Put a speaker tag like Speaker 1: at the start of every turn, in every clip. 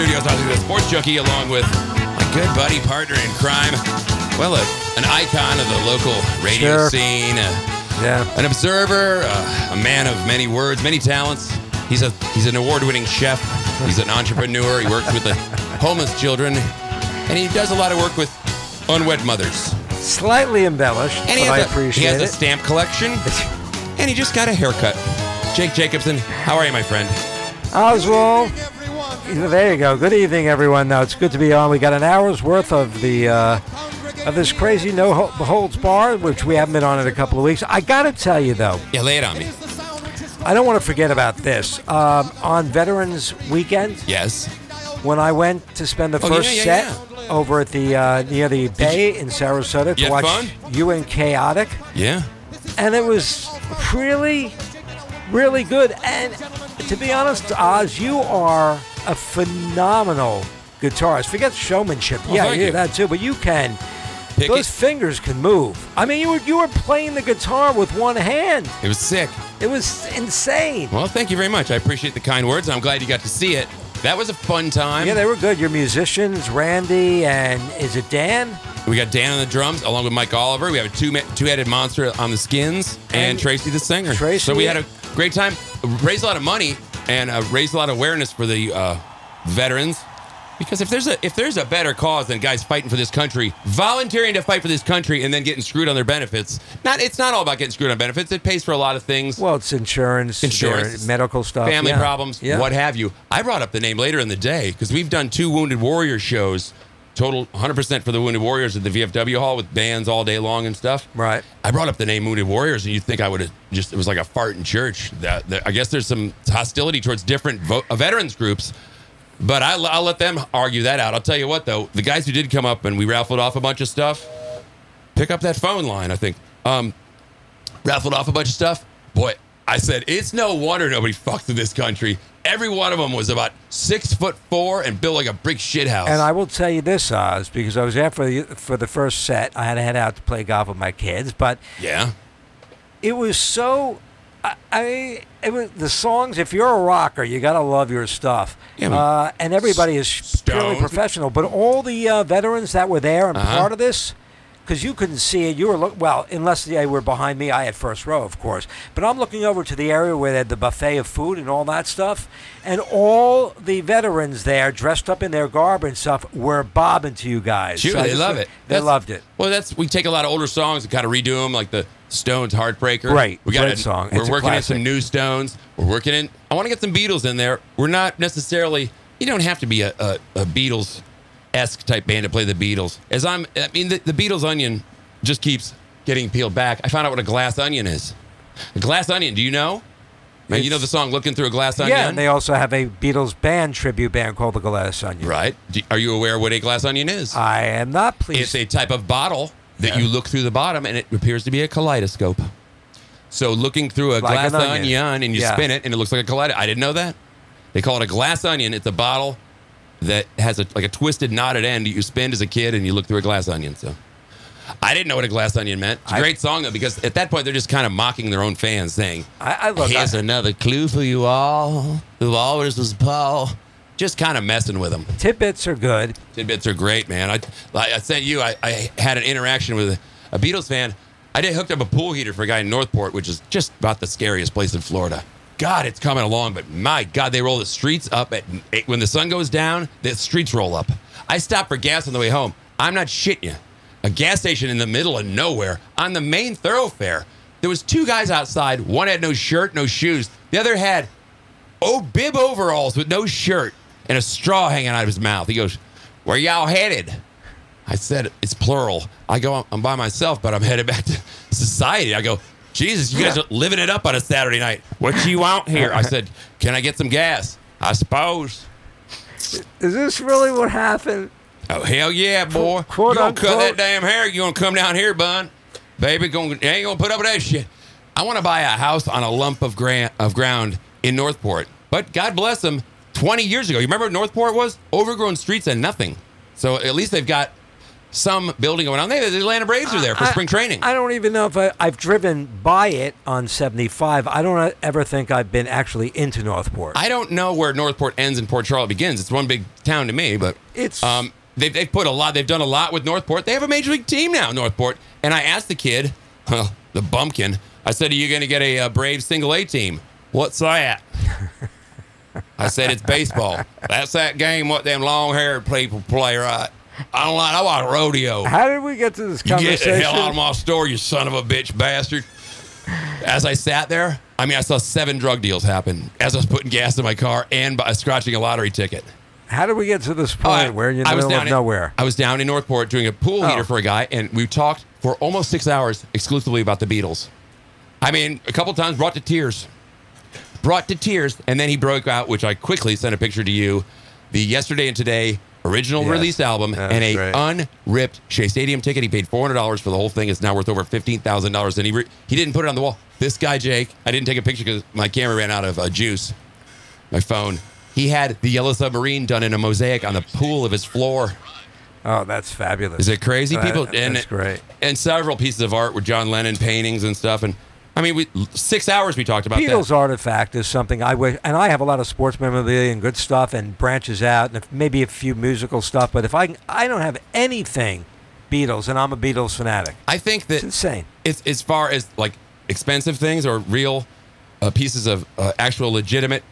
Speaker 1: studios, I was the sports junkie along with my good buddy, partner in crime. Well, a, an icon of the local radio
Speaker 2: Sure.
Speaker 1: scene, uh,
Speaker 2: Yeah.
Speaker 1: an observer, uh, a man of many words, many talents. He's a he's an award-winning chef. He's an entrepreneur. He works with the homeless children, and he does a lot of work with unwed mothers.
Speaker 2: Slightly embellished,
Speaker 1: And he
Speaker 2: but I
Speaker 1: has, a, he
Speaker 2: appreciate
Speaker 1: has a stamp collection, and he just got a haircut. Jake Jacobson, how are you, my friend?
Speaker 2: Oswald. There you go. Good evening, everyone. Now it's good to be on. We got an hour's worth of the uh, of this crazy no holds barred, which we haven't been on in a couple of weeks. I got to tell you though,
Speaker 1: Yeah, lay it on me.
Speaker 2: I don't want to forget about this. Um, on Veterans Weekend,
Speaker 1: Yes.
Speaker 2: when I went to spend the
Speaker 1: Oh,
Speaker 2: first
Speaker 1: yeah, yeah,
Speaker 2: set over at the uh, near the bay in Sarasota to watch
Speaker 1: fun?
Speaker 2: you and Chaotic,
Speaker 1: Yeah.
Speaker 2: and it was really, really good. And to be honest, Oz, you are a phenomenal guitarist. Forget showmanship.
Speaker 1: Oh,
Speaker 2: yeah, yeah, that too. But you can.
Speaker 1: Pick
Speaker 2: Those
Speaker 1: it.
Speaker 2: fingers can move. I mean, you were you were playing the guitar with one hand.
Speaker 1: It was sick.
Speaker 2: It was insane.
Speaker 1: Well, thank you very much. I appreciate the kind words. I'm glad you got to see it. That was a fun time.
Speaker 2: Yeah, they were good. Your musicians, Randy and is it Dan?
Speaker 1: we got Dan on the drums, along with Mike Oliver. We have a two two-headed monster on the skins, and,
Speaker 2: And
Speaker 1: Tracy the singer.
Speaker 2: Tracy-
Speaker 1: So we had a great time. Raised a lot of money and uh, raised a lot of awareness for the uh, veterans. Because if there's a if there's a better cause than guys fighting for this country, volunteering to fight for this country, and then getting screwed on their benefits, not it's not all about getting screwed on benefits. It pays for a lot of things.
Speaker 2: Well, it's insurance,
Speaker 1: Insurance,
Speaker 2: medical stuff,
Speaker 1: family
Speaker 2: yeah.
Speaker 1: problems,
Speaker 2: Yeah.
Speaker 1: what have you. I brought up the name later in the day because we've done two Wounded Warrior shows, total 100% for the Wounded Warriors at the VFW Hall with bands all day long and stuff.
Speaker 2: Right.
Speaker 1: I brought up the name Wounded Warriors, and you'd think I would have just, it was like a fart in church. That, that- I guess there's some hostility towards different vo- uh, veterans groups. But I, I'll let them argue that out. I'll tell you what, though, the guys who did come up and we raffled off a bunch of stuff, pick up that phone line, I think. Um, raffled off a bunch of stuff. Boy, I said, it's no wonder nobody fucks in this country. Every one of them was about six foot four and built like a brick shit house.
Speaker 2: And I will tell you this, Oz, because I was there for the for the first set. I had to head out to play golf with my kids, but
Speaker 1: yeah.
Speaker 2: it was so. I, I it was the songs. If you're a rocker, you gotta love your stuff.
Speaker 1: Yeah,
Speaker 2: uh, and everybody is purely professional. But all the uh, veterans that were there and
Speaker 1: Uh-huh.
Speaker 2: part of this, because you couldn't see it, you were look well. Unless they were behind me, I had first row, of course. But I'm looking over to the area where they had the buffet of food and all that stuff, and all the veterans there, dressed up in their garb and stuff, were bobbing to you guys.
Speaker 1: Sure,
Speaker 2: So
Speaker 1: they love it.
Speaker 2: They
Speaker 1: That's-
Speaker 2: loved it.
Speaker 1: Well, that's we take a lot of older songs and kind of redo them, like the Stones "Heartbreaker."
Speaker 2: Right,
Speaker 1: we got
Speaker 2: great song.
Speaker 1: We're
Speaker 2: It's
Speaker 1: working in some new Stones. We're working in. I want to get some Beatles in there. We're not necessarily. You don't have to be a, a, a Beatles esque type band to play the Beatles. As I'm, I mean, the, the Beatles onion just keeps getting peeled back. I found out what a glass onion is. A glass onion. Do you know? Man, you know the song "Looking Through a Glass Onion."
Speaker 2: Yeah, and they also have a Beatles band tribute band called the Glass Onion.
Speaker 1: right. Do- Are you aware what a glass onion is?
Speaker 2: I am not Please,
Speaker 1: It's a type of bottle that
Speaker 2: Yeah.
Speaker 1: you look through the bottom and it appears to be a kaleidoscope. So looking through a
Speaker 2: Like
Speaker 1: glass
Speaker 2: onion.
Speaker 1: onion. and you
Speaker 2: Yeah.
Speaker 1: spin it and it looks like a kaleidoscope. I didn't know that. They call it a glass onion. It's a bottle that has a like a twisted knotted end that you spin as a kid and you look through a glass onion. So I didn't know what a glass onion meant. It's a
Speaker 2: I-
Speaker 1: great song though because at that point they're just kind of mocking their own fans, saying,
Speaker 2: I, I look.
Speaker 1: "Here's
Speaker 2: I,
Speaker 1: another clue for you all who always was Paul." Just kind of messing with them.
Speaker 2: tidbits are good.
Speaker 1: Tidbits are great, man. I, like I sent you. I, I had an interaction with a, a Beatles fan. I did hooked up a pool heater for a guy in Northport, which is just about the scariest place in Florida. God, it's coming along, but my God, they roll the streets up at eight, when the sun goes down. The streets roll up. I stopped for gas on the way home. I'm not shitting you. A gas station in the middle of nowhere on the main thoroughfare. There was two guys outside. One had no shirt, no shoes. The other had oh bib overalls with no shirt and a straw hanging out of his mouth. He goes, "Where y'all headed?" I said, "It's plural." I go, "I'm by myself, but I'm headed back to society." I go, "Jesus, you guys are living it up on a Saturday night. What you want here?" I said, "Can I get some gas?" I suppose.
Speaker 2: Is this really what happened?
Speaker 1: Oh hell yeah, boy!
Speaker 2: Quote,
Speaker 1: you gonna cut that damn hair? You gonna come down here, bun? Baby, gonna ain't gonna put up with that shit. I want to buy a house on a lump of grant of ground in Northport, but God bless them. Twenty years ago, you remember what Northport was? Overgrown streets and nothing. So at least they've got some building going on. They, the Atlanta Braves are there for
Speaker 2: I-
Speaker 1: spring training.
Speaker 2: I don't even know if I, I've driven by it on 75. I don't ever think I've been actually into Northport.
Speaker 1: I don't know where Northport ends and Port Charlotte begins. It's one big town to me, but
Speaker 2: It's-
Speaker 1: um, they've, they've put a lot. They've done a lot with Northport. They have a major league team now, Northport. And I asked the kid, well, the bumpkin. I said, "Are you going to get a, uh Braves single A team?" What's that? I said, "It's baseball. That's that game. What them long haired people play, right?" I don't like. I want rodeo.
Speaker 2: How did we get to this conversation?
Speaker 1: You get the hell out of my store, you son of a bitch bastard. As I sat there, I mean, I saw seven drug deals happen as I was putting gas in my car and by scratching a lottery ticket.
Speaker 2: How did we get to this oh, point
Speaker 1: I-
Speaker 2: where you're in
Speaker 1: I
Speaker 2: the
Speaker 1: was
Speaker 2: middle
Speaker 1: down
Speaker 2: of
Speaker 1: in-
Speaker 2: nowhere?
Speaker 1: I was down in Northport doing a pool
Speaker 2: Oh.
Speaker 1: heater for a guy, and we talked for almost six hours exclusively about the Beatles. I mean, a couple times brought to tears. Brought to tears, and then he broke out, which I quickly sent a picture to you, the Yesterday and Today original
Speaker 2: Yes.
Speaker 1: release album
Speaker 2: That's
Speaker 1: and a unripped Shea Stadium ticket. He paid four hundred dollars for the whole thing. It's now worth over fifteen thousand dollars, and he re- he didn't put it on the wall. This guy Jake, I didn't take a picture because my camera ran out of uh, juice. My phone. He had the Yellow Submarine done in a mosaic on the pool of his floor.
Speaker 2: Oh, that's fabulous.
Speaker 1: Is it crazy? People That-
Speaker 2: that's
Speaker 1: and
Speaker 2: great.
Speaker 1: And several pieces of art with John Lennon paintings and stuff. And I mean, we six hours we talked about
Speaker 2: Beatles
Speaker 1: that.
Speaker 2: artifact is something I wish, and I have a lot of sports memorabilia and good stuff, and branches out, and maybe a few musical stuff. But if I, I don't have anything Beatles, and I'm a Beatles fanatic.
Speaker 1: I think
Speaker 2: It's
Speaker 1: that
Speaker 2: insane.
Speaker 1: it's as far as like expensive things or real uh, pieces of uh, actual legitimate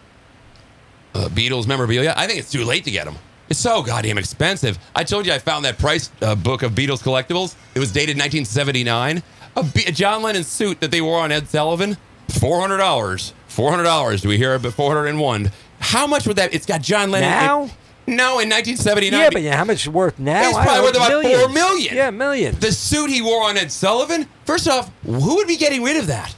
Speaker 1: uh, Beatles memorabilia. I think it's too late to get them. It's so goddamn expensive. I told you I found that price uh, book of Beatles collectibles. It was dated 1979. A, a John Lennon suit that they wore on Ed Sullivan, four hundred dollars. Four hundred dollars. Do we hear it? But four hundred and one. How much would that? It's got John Lennon.
Speaker 2: Now?
Speaker 1: no, in 1979.
Speaker 2: Yeah, but yeah, how much worth now?
Speaker 1: It's probably worth about four
Speaker 2: millions.
Speaker 1: million.
Speaker 2: Yeah, million.
Speaker 1: The suit he wore on Ed Sullivan. First off, who would be getting rid of that?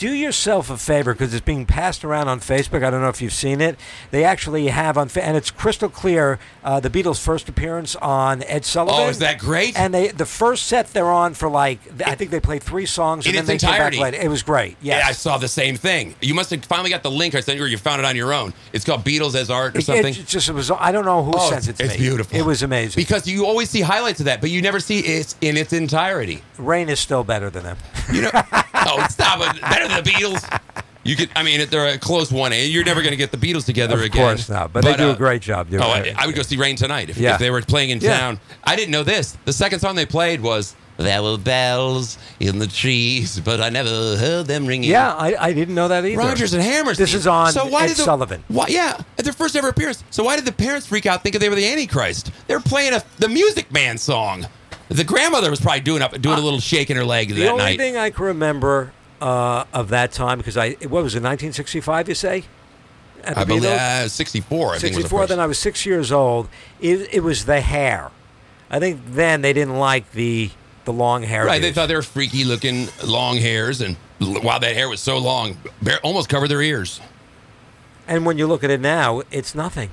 Speaker 2: Do yourself a favor because it's being passed around on Facebook. I don't know if you've seen it. They actually have on, and it's crystal clear. Uh, the Beatles' first appearance on Ed Sullivan.
Speaker 1: Oh, is that great?
Speaker 2: And they the first set they're on for like th- I think they played three songs and then
Speaker 1: its
Speaker 2: they
Speaker 1: entirety.
Speaker 2: came back later. It was great. Yes.
Speaker 1: Yeah, I saw the same thing. You must have finally got the link I sent you, or you found it on your own. It's called Beatles as Art or
Speaker 2: It-
Speaker 1: something.
Speaker 2: It, just it was. I don't know who
Speaker 1: Oh,
Speaker 2: sent it to
Speaker 1: it's
Speaker 2: me.
Speaker 1: beautiful.
Speaker 2: It was amazing.
Speaker 1: because you always see highlights of that, but you never see it in its entirety.
Speaker 2: Rain is still better than them.
Speaker 1: You know? oh, stop it! Better than the Beatles. You could. I mean, they're a close one. A. You're never going to get the Beatles together
Speaker 2: Of
Speaker 1: again.
Speaker 2: Of course not, but they do a
Speaker 1: uh,
Speaker 2: great job. You're
Speaker 1: Oh. I, I would go see Rain tonight if,
Speaker 2: Yeah.
Speaker 1: if they were playing in
Speaker 2: Yeah.
Speaker 1: town. I didn't know this. The second song they played was "There Were Bells in the Trees," but I never heard them ringing.
Speaker 2: Yeah, I, I didn't know that either.
Speaker 1: Rodgers and Hammers.
Speaker 2: This is on
Speaker 1: so why
Speaker 2: Ed
Speaker 1: did the,
Speaker 2: Sullivan.
Speaker 1: Why, yeah, at their first ever appearance. So why did the parents freak out, think they were the Antichrist? They're playing a, the Music Man song. The grandmother was probably doing up, doing a little shake in her leg
Speaker 2: Uh, The
Speaker 1: that
Speaker 2: only thing I can remember uh, of that time because I what was it 1965? You say?
Speaker 1: I
Speaker 2: the
Speaker 1: believe uh, 64. I think was the
Speaker 2: 64.
Speaker 1: first.
Speaker 2: Then I was six years old. It, it was the hair. I think then they didn't like the the long hair.
Speaker 1: Right, they thought they were freaky looking, long hairs, and wow, that hair was so long, almost covered their ears.
Speaker 2: And when you look at it now, it's nothing.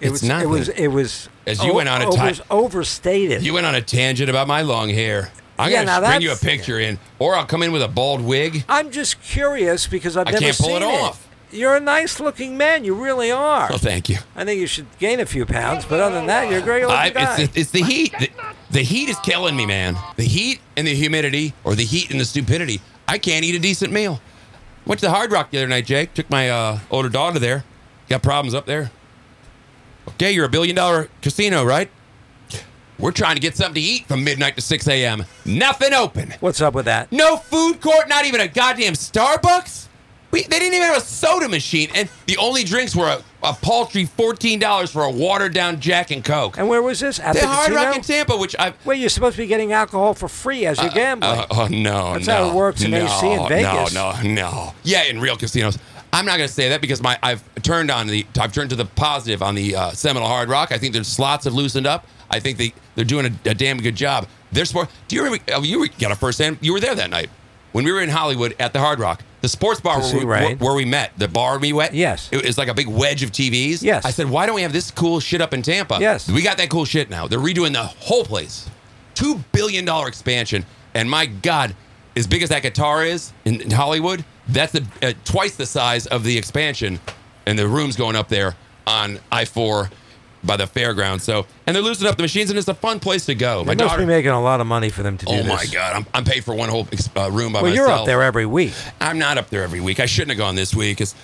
Speaker 2: It
Speaker 1: It's
Speaker 2: was,
Speaker 1: nothing.
Speaker 2: It was. It was.
Speaker 1: As you went on a
Speaker 2: over,
Speaker 1: ti-
Speaker 2: overstated.
Speaker 1: You went on a tangent about my long hair. I'm
Speaker 2: Yeah,
Speaker 1: gonna bring you a picture in, or I'll come in with a bald wig.
Speaker 2: I'm just curious because I've
Speaker 1: I
Speaker 2: never
Speaker 1: can't pull
Speaker 2: seen
Speaker 1: it off.
Speaker 2: You're a nice looking man. You really are.
Speaker 1: Oh, thank you.
Speaker 2: I think you should gain a few pounds, but other than that, you're a great old
Speaker 1: I,
Speaker 2: guy.
Speaker 1: it's, the, it's the heat. The, the heat is killing me, man. The heat and the humidity, or the heat and the stupidity. I can't eat a decent meal. Went to the Hard Rock the other night, Jake. Took my uh, older daughter there. Got problems up there. Okay, you're a billion dollar casino, right? We're trying to get something to eat from midnight to 6 a.m. Nothing open.
Speaker 2: What's up with that?
Speaker 1: No food court, not even a goddamn Starbucks. We, they didn't even have a soda machine, and the only drinks were a, a paltry fourteen dollars for a watered down Jack and Coke.
Speaker 2: And where was this? At
Speaker 1: The
Speaker 2: the,
Speaker 1: Hard? Rock in Tampa, which I
Speaker 2: Well, you're supposed to be getting alcohol for free as you're gambling.
Speaker 1: uh, oh no,
Speaker 2: That's
Speaker 1: no,
Speaker 2: how it works in
Speaker 1: no,
Speaker 2: AC in Vegas.
Speaker 1: No, no, no. Yeah, in real casinos. I'm not going to say that because my I've turned on the I've turned to the positive on the uh, Seminole Hard Rock. I think their slots have loosened up. I think they they're doing a, a damn good job. Their sport. Do you remember? oh, You were, got a first hand. You were there that night when we were in Hollywood at the Hard Rock. The sports bar where we,
Speaker 2: Rain.
Speaker 1: where we met, the bar we went.
Speaker 2: Yes.
Speaker 1: it was like a big wedge of TVs.
Speaker 2: Yes.
Speaker 1: I said, why don't we have this cool shit up in Tampa?
Speaker 2: Yes.
Speaker 1: we got that cool shit now. They're redoing the whole place. Two billion dollar expansion, and my God, as big as that guitar is in, in Hollywood, that's the, uh, twice the size of the expansion, and the rooms going up there on I four by the fairgrounds. So, and they're loosening up the machines, and it's a fun place to go.
Speaker 2: They must be making a lot of money for them to do
Speaker 1: Oh
Speaker 2: this.
Speaker 1: my God! I'm, I'm paid for one whole uh, room by
Speaker 2: Well,
Speaker 1: myself.
Speaker 2: you're up there every week.
Speaker 1: I'm not up there every week. I shouldn't have gone this week because,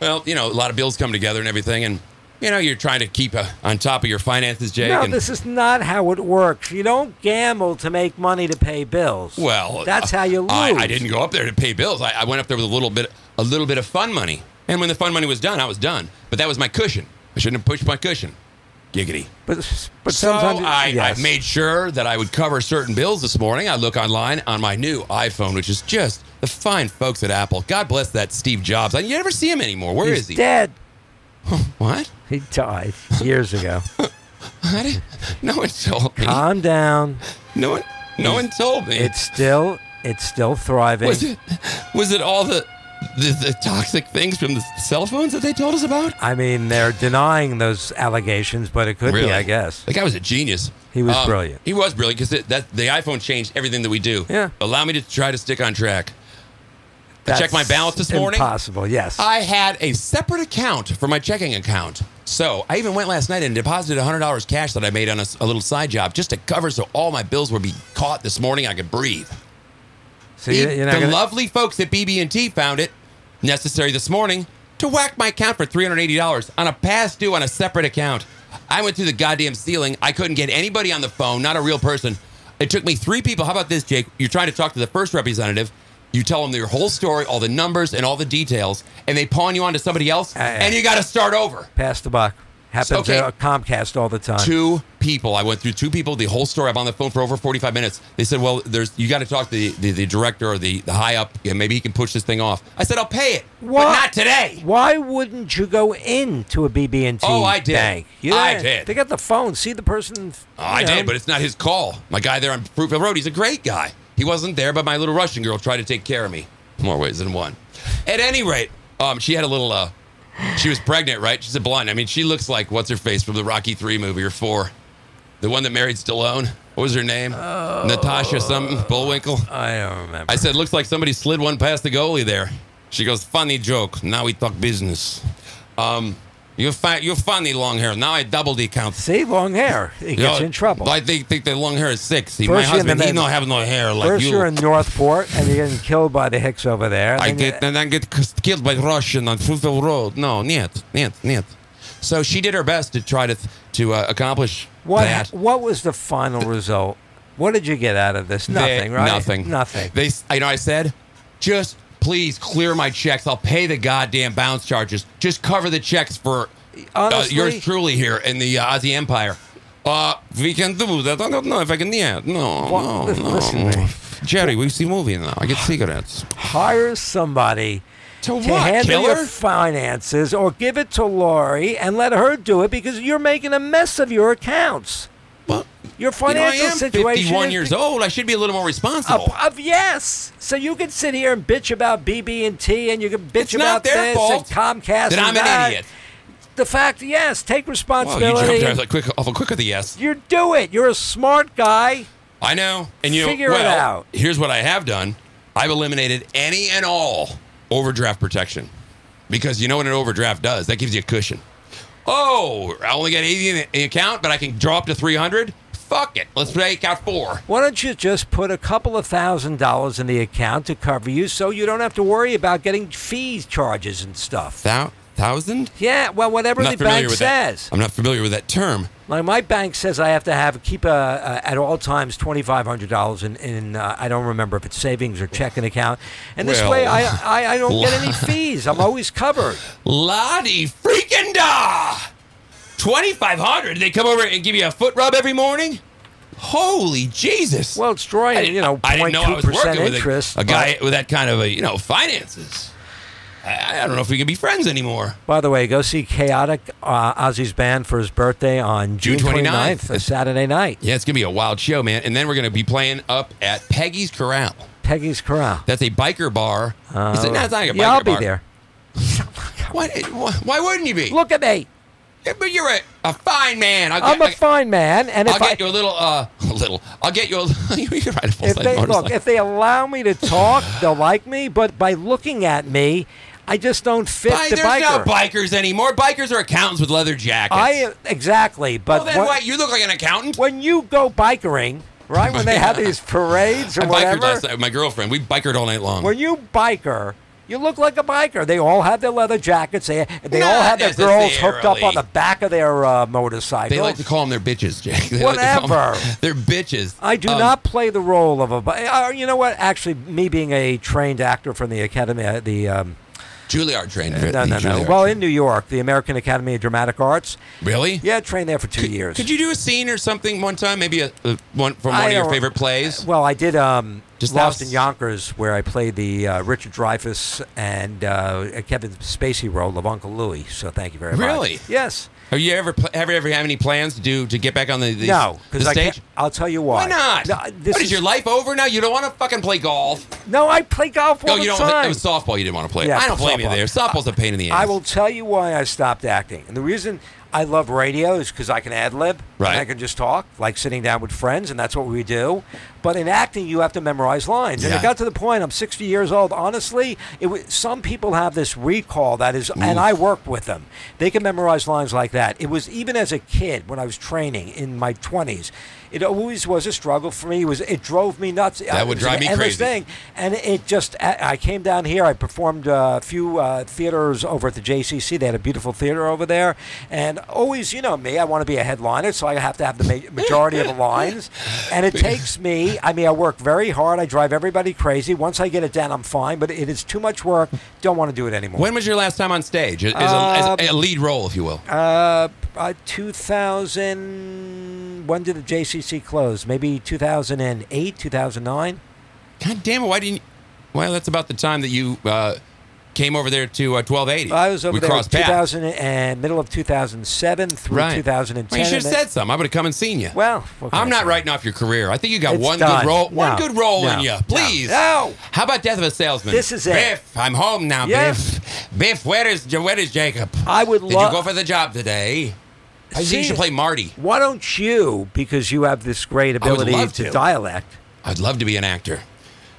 Speaker 1: well, you know, a lot of bills come together and everything, and you know, you're trying to keep uh, on top of your finances, Jake.
Speaker 2: No, this is not how it works. You don't gamble to make money to pay bills.
Speaker 1: well,
Speaker 2: that's how you lose.
Speaker 1: I, I didn't go up there to pay bills. I, I went up there with a little bit, a little bit of fun money, and when the fun money was done, I was done. But that was my cushion. I shouldn't have pushed my cushion. Giggity.
Speaker 2: But but
Speaker 1: So
Speaker 2: sometimes
Speaker 1: I,
Speaker 2: yes.
Speaker 1: I made sure that I would cover certain bills this morning. I look online on my new iPhone, which is just the fine folks at Apple. God bless that Steve Jobs. I, you never see him anymore. Where is
Speaker 2: He's
Speaker 1: he?
Speaker 2: dead.
Speaker 1: What?
Speaker 2: He died years ago.
Speaker 1: No one told me.
Speaker 2: Calm down.
Speaker 1: No one, no one told me.
Speaker 2: It's still it's still thriving.
Speaker 1: was it, was it all the, the the toxic things from the cell phones that they told us about?
Speaker 2: I mean, they're denying those allegations, but it could
Speaker 1: Really?
Speaker 2: be, I guess.
Speaker 1: The guy was a genius.
Speaker 2: He was
Speaker 1: Um,
Speaker 2: brilliant.
Speaker 1: He was brilliant because that the iPhone changed everything that we do.
Speaker 2: Yeah.
Speaker 1: Allow me to try to stick on track. I checked my balance this morning.
Speaker 2: Impossible. Yes.
Speaker 1: I had a separate account for my checking account. So I even went last night and deposited $100 cash that I made on a little side job just to cover so all my bills would be caught this morning. I could breathe.
Speaker 2: So you,
Speaker 1: The-
Speaker 2: you're
Speaker 1: the
Speaker 2: gonna,
Speaker 1: lovely folks at BB&T found it necessary this morning to whack my account for $380 on a past due on a separate account. I went through the goddamn ceiling. I couldn't get anybody on the phone, not a real person. It took me three people. How about this, Jake? You're trying to talk to the first representative. You tell them your whole story, all the numbers and all the details, and they pawn you on to somebody else,
Speaker 2: Uh,
Speaker 1: and you got to start over.
Speaker 2: pass the buck. Happens
Speaker 1: Okay.
Speaker 2: at Comcast all the time.
Speaker 1: Two people. I went through two people, the whole story. I'm on the phone for over 45 minutes. They said, well, there's you got to talk to the, the, the director or the, the high up. Yeah, maybe he can push this thing off. I said, I'll pay it, but not today.
Speaker 2: Why wouldn't you go into a BB&T
Speaker 1: Oh, I did.
Speaker 2: bank?
Speaker 1: I
Speaker 2: didn't. They got the phone. See the person.
Speaker 1: Oh, I
Speaker 2: know.
Speaker 1: did, but it's not his call. My guy there on Fruitville Road, he's a great guy. He wasn't there, but my little Russian girl tried to take care of me. More ways than one. At any rate, um, she had a little. Uh, she was pregnant, right? She's a blonde. I mean, she looks like what's her face from the Rocky Three movie or four, the one that married Stallone. What was her name? Natasha something Bullwinkle.
Speaker 2: I don't remember.
Speaker 1: I said, looks like somebody slid one past the goalie there. She goes, funny joke. Now we talk business. Um, you're, fi- you're funny, long hair. Now I double the account.
Speaker 2: See, long hair. He gets
Speaker 1: know,
Speaker 2: in trouble.
Speaker 1: I think think the long hair is.
Speaker 2: First
Speaker 1: My
Speaker 2: the
Speaker 1: husband, he don't have no hair like
Speaker 2: First,
Speaker 1: you.
Speaker 2: you're in Northport, and you're getting killed by the Hicks over there.
Speaker 1: I
Speaker 2: Then
Speaker 1: get and I get killed by Russian on Fruitville Road. No, niet, niet, niet. So she did her best to try to to uh, accomplish
Speaker 2: what?
Speaker 1: that.
Speaker 2: What was the final result? What did you get out of this?
Speaker 1: They-
Speaker 2: Nothing, right?
Speaker 1: Nothing.
Speaker 2: Nothing.
Speaker 1: They, you know, I said, just please clear my checks. I'll pay the goddamn bounce charges. Just cover the checks for uh, yours truly here in the uh, Ozzy Empire. Uh, we can do that. I don't know if I can. Yeah, no,
Speaker 2: Well,
Speaker 1: no, no.
Speaker 2: listen.
Speaker 1: Jerry, we see movie now. I get cigarettes.
Speaker 2: hire somebody
Speaker 1: To
Speaker 2: to
Speaker 1: what?
Speaker 2: handle
Speaker 1: Kill
Speaker 2: your finances, or give it to Lori and let her do it because you're making a mess of your accounts.
Speaker 1: Well,
Speaker 2: Your
Speaker 1: you know, I am
Speaker 2: situation
Speaker 1: 51
Speaker 2: is
Speaker 1: years old. I should be a little more responsible.
Speaker 2: Of, of yes, so you can sit here and bitch about BB and T, and you can bitch
Speaker 1: It's
Speaker 2: about this
Speaker 1: fault
Speaker 2: and Comcast.
Speaker 1: that
Speaker 2: and
Speaker 1: I'm an
Speaker 2: that.
Speaker 1: idiot.
Speaker 2: The fact, yes, take
Speaker 1: Well, you
Speaker 2: responsibility.
Speaker 1: jumped like quick, awful quick with the yes.
Speaker 2: you do it. You're a smart guy.
Speaker 1: I know. And you
Speaker 2: Figure
Speaker 1: know,
Speaker 2: it out.
Speaker 1: Here's what I have done. I've eliminated any and all overdraft protection. Because you know what an overdraft does? That gives you a cushion. Oh, I only got 80 in the account, but I can draw up to 300? Fuck it. Let's take out four.
Speaker 2: Why don't you just put a couple of thousand dollars in the account to cover you, so you don't have to worry about getting fees charges and stuff.
Speaker 1: Thou- thousand?
Speaker 2: Yeah, well, whatever the bank says.
Speaker 1: that. I'm not familiar with that term.
Speaker 2: Like my bank says, I have to have keep a, a at all times twenty five hundred dollars in in uh, I don't remember if it's savings or checking account, and this
Speaker 1: Well,
Speaker 2: way I, I I don't get any fees. I'm always covered.
Speaker 1: Lottie freaking da! 2500 They come over and give you a foot rub every morning? Holy Jesus.
Speaker 2: Well, it's drawing you know
Speaker 1: I didn't know I
Speaker 2: two
Speaker 1: was
Speaker 2: percent
Speaker 1: working with
Speaker 2: interest.
Speaker 1: a, a guy with that kind of a, you know, finances. I, I don't know if we can be friends anymore.
Speaker 2: By the way, go see Chaotic uh, Ozzy's band for his birthday on June,
Speaker 1: June 29th.
Speaker 2: 29th, a Saturday night.
Speaker 1: Yeah, it's going to be a wild show, man. And then we're going to be playing up at Peggy's Corral.
Speaker 2: Peggy's Corral.
Speaker 1: That's a biker bar.
Speaker 2: Uh,
Speaker 1: Is it- no, it's not like a
Speaker 2: yeah, I'll
Speaker 1: biker
Speaker 2: be
Speaker 1: bar.
Speaker 2: there.
Speaker 1: Why, why, wouldn't you be?
Speaker 2: Look at me.
Speaker 1: Yeah, but you're a, a fine man. I'll
Speaker 2: I'm
Speaker 1: get,
Speaker 2: a fine man, and
Speaker 1: I'll
Speaker 2: if I
Speaker 1: get you a little, uh, a little. I'll get you a. you can ride a full
Speaker 2: if
Speaker 1: size
Speaker 2: they
Speaker 1: motorcycle.
Speaker 2: look, if they allow me to talk, they'll like me. But by looking at me, I just don't fit
Speaker 1: Bi-
Speaker 2: the
Speaker 1: there's
Speaker 2: biker.
Speaker 1: no bikers anymore. Bikers are accountants with leather jackets.
Speaker 2: I exactly, but
Speaker 1: well, then
Speaker 2: what-
Speaker 1: what? You look like an accountant.
Speaker 2: when you go bikering, right? When they have these parades or
Speaker 1: I
Speaker 2: whatever,
Speaker 1: last night with my girlfriend. We bikered all night long.
Speaker 2: when you biker, you look like a biker. They all have their leather jackets. They they all have their girls hooked up on the back of their uh, motorcycle.
Speaker 1: they like to call them their bitches, Jake. They like to call 'em-
Speaker 2: Whatever.
Speaker 1: they're bitches.
Speaker 2: I do
Speaker 1: Um,
Speaker 2: not play the role of a. Uh, you know what? Actually, me being a trained actor from the Academy, uh, the um,
Speaker 1: Juilliard trained.
Speaker 2: no, no, no.
Speaker 1: Juilliard.
Speaker 2: Well, in New York, the American Academy of Dramatic Arts.
Speaker 1: really?
Speaker 2: Yeah, I trained there for two
Speaker 1: Could,
Speaker 2: years.
Speaker 1: could you do a scene or something one time? Maybe a, a one from one
Speaker 2: I
Speaker 1: of your favorite plays.
Speaker 2: Well, I did um,
Speaker 1: Just
Speaker 2: Lost in Yonkers, where I played the uh, Richard Dreyfuss and uh, Kevin Spacey role of Uncle Louie. So thank you very much.
Speaker 1: Really?
Speaker 2: Yes.
Speaker 1: Have you ever pl- ever ever have any plans to do to get back on the, the
Speaker 2: no,
Speaker 1: the
Speaker 2: because I
Speaker 1: stage?
Speaker 2: I'll tell you why.
Speaker 1: Why not?
Speaker 2: No, this
Speaker 1: what is, your life over now? You don't want to fucking play golf?
Speaker 2: No, I play golf all the
Speaker 1: you don't.
Speaker 2: time.
Speaker 1: It was softball. You didn't want to play.
Speaker 2: Yeah,
Speaker 1: I don't blame you there. Softball's a pain in the ass.
Speaker 2: I will tell you why I stopped acting. And the reason I love radio is because I can ad lib.
Speaker 1: Right.
Speaker 2: And I can just talk, like sitting down with friends, and that's what we do. But in acting, you have to memorize lines. And
Speaker 1: Yeah.
Speaker 2: it got to the point, I'm 60 years old. Honestly, it was, some people have this recall that is, and I worked with them. They can memorize lines like that. It was even as a kid when I was training in my 20s. It always was a struggle for me. It was it drove me nuts.
Speaker 1: That would drive me crazy.
Speaker 2: thing. And it just, I came down here. I performed a few uh, theaters over at the JCC. They had a beautiful theater over there. And always, you know me, I want to be a headliner, so I have to have the majority of the lines. And it takes me, I mean, I work very hard. I drive everybody crazy. Once I get it down, I'm fine. But it is too much work. Don't want to do it anymore.
Speaker 1: When was your last time on stage? As, a, as a lead role, if you will.
Speaker 2: Uh, uh, 2000. When did the JCC close? Maybe 2008, 2009.
Speaker 1: God damn it! Why didn't? You, Well, that's about the time that you uh, came over there to uh, 1280.
Speaker 2: I was over
Speaker 1: we
Speaker 2: there in
Speaker 1: crossed paths.
Speaker 2: 2000 and middle of 2007 through
Speaker 1: Right.
Speaker 2: 2010.
Speaker 1: Well, you should have said something. I would have come and seen you.
Speaker 2: Well,
Speaker 1: I'm not writing off your career. I think you got
Speaker 2: It's
Speaker 1: one
Speaker 2: done.
Speaker 1: good role. One good role in you, please.
Speaker 2: No.
Speaker 1: How about Death of a Salesman?
Speaker 2: This is it.
Speaker 1: Biff, I'm home now.
Speaker 2: Yeah.
Speaker 1: Biff, Biff, where is where is Jacob?
Speaker 2: I would
Speaker 1: Did
Speaker 2: love-
Speaker 1: you go for the job today? I think you
Speaker 2: See-
Speaker 1: should play Marty.
Speaker 2: Why don't you, because you have this great ability to
Speaker 1: to.
Speaker 2: dialect,
Speaker 1: I'd love to be an actor.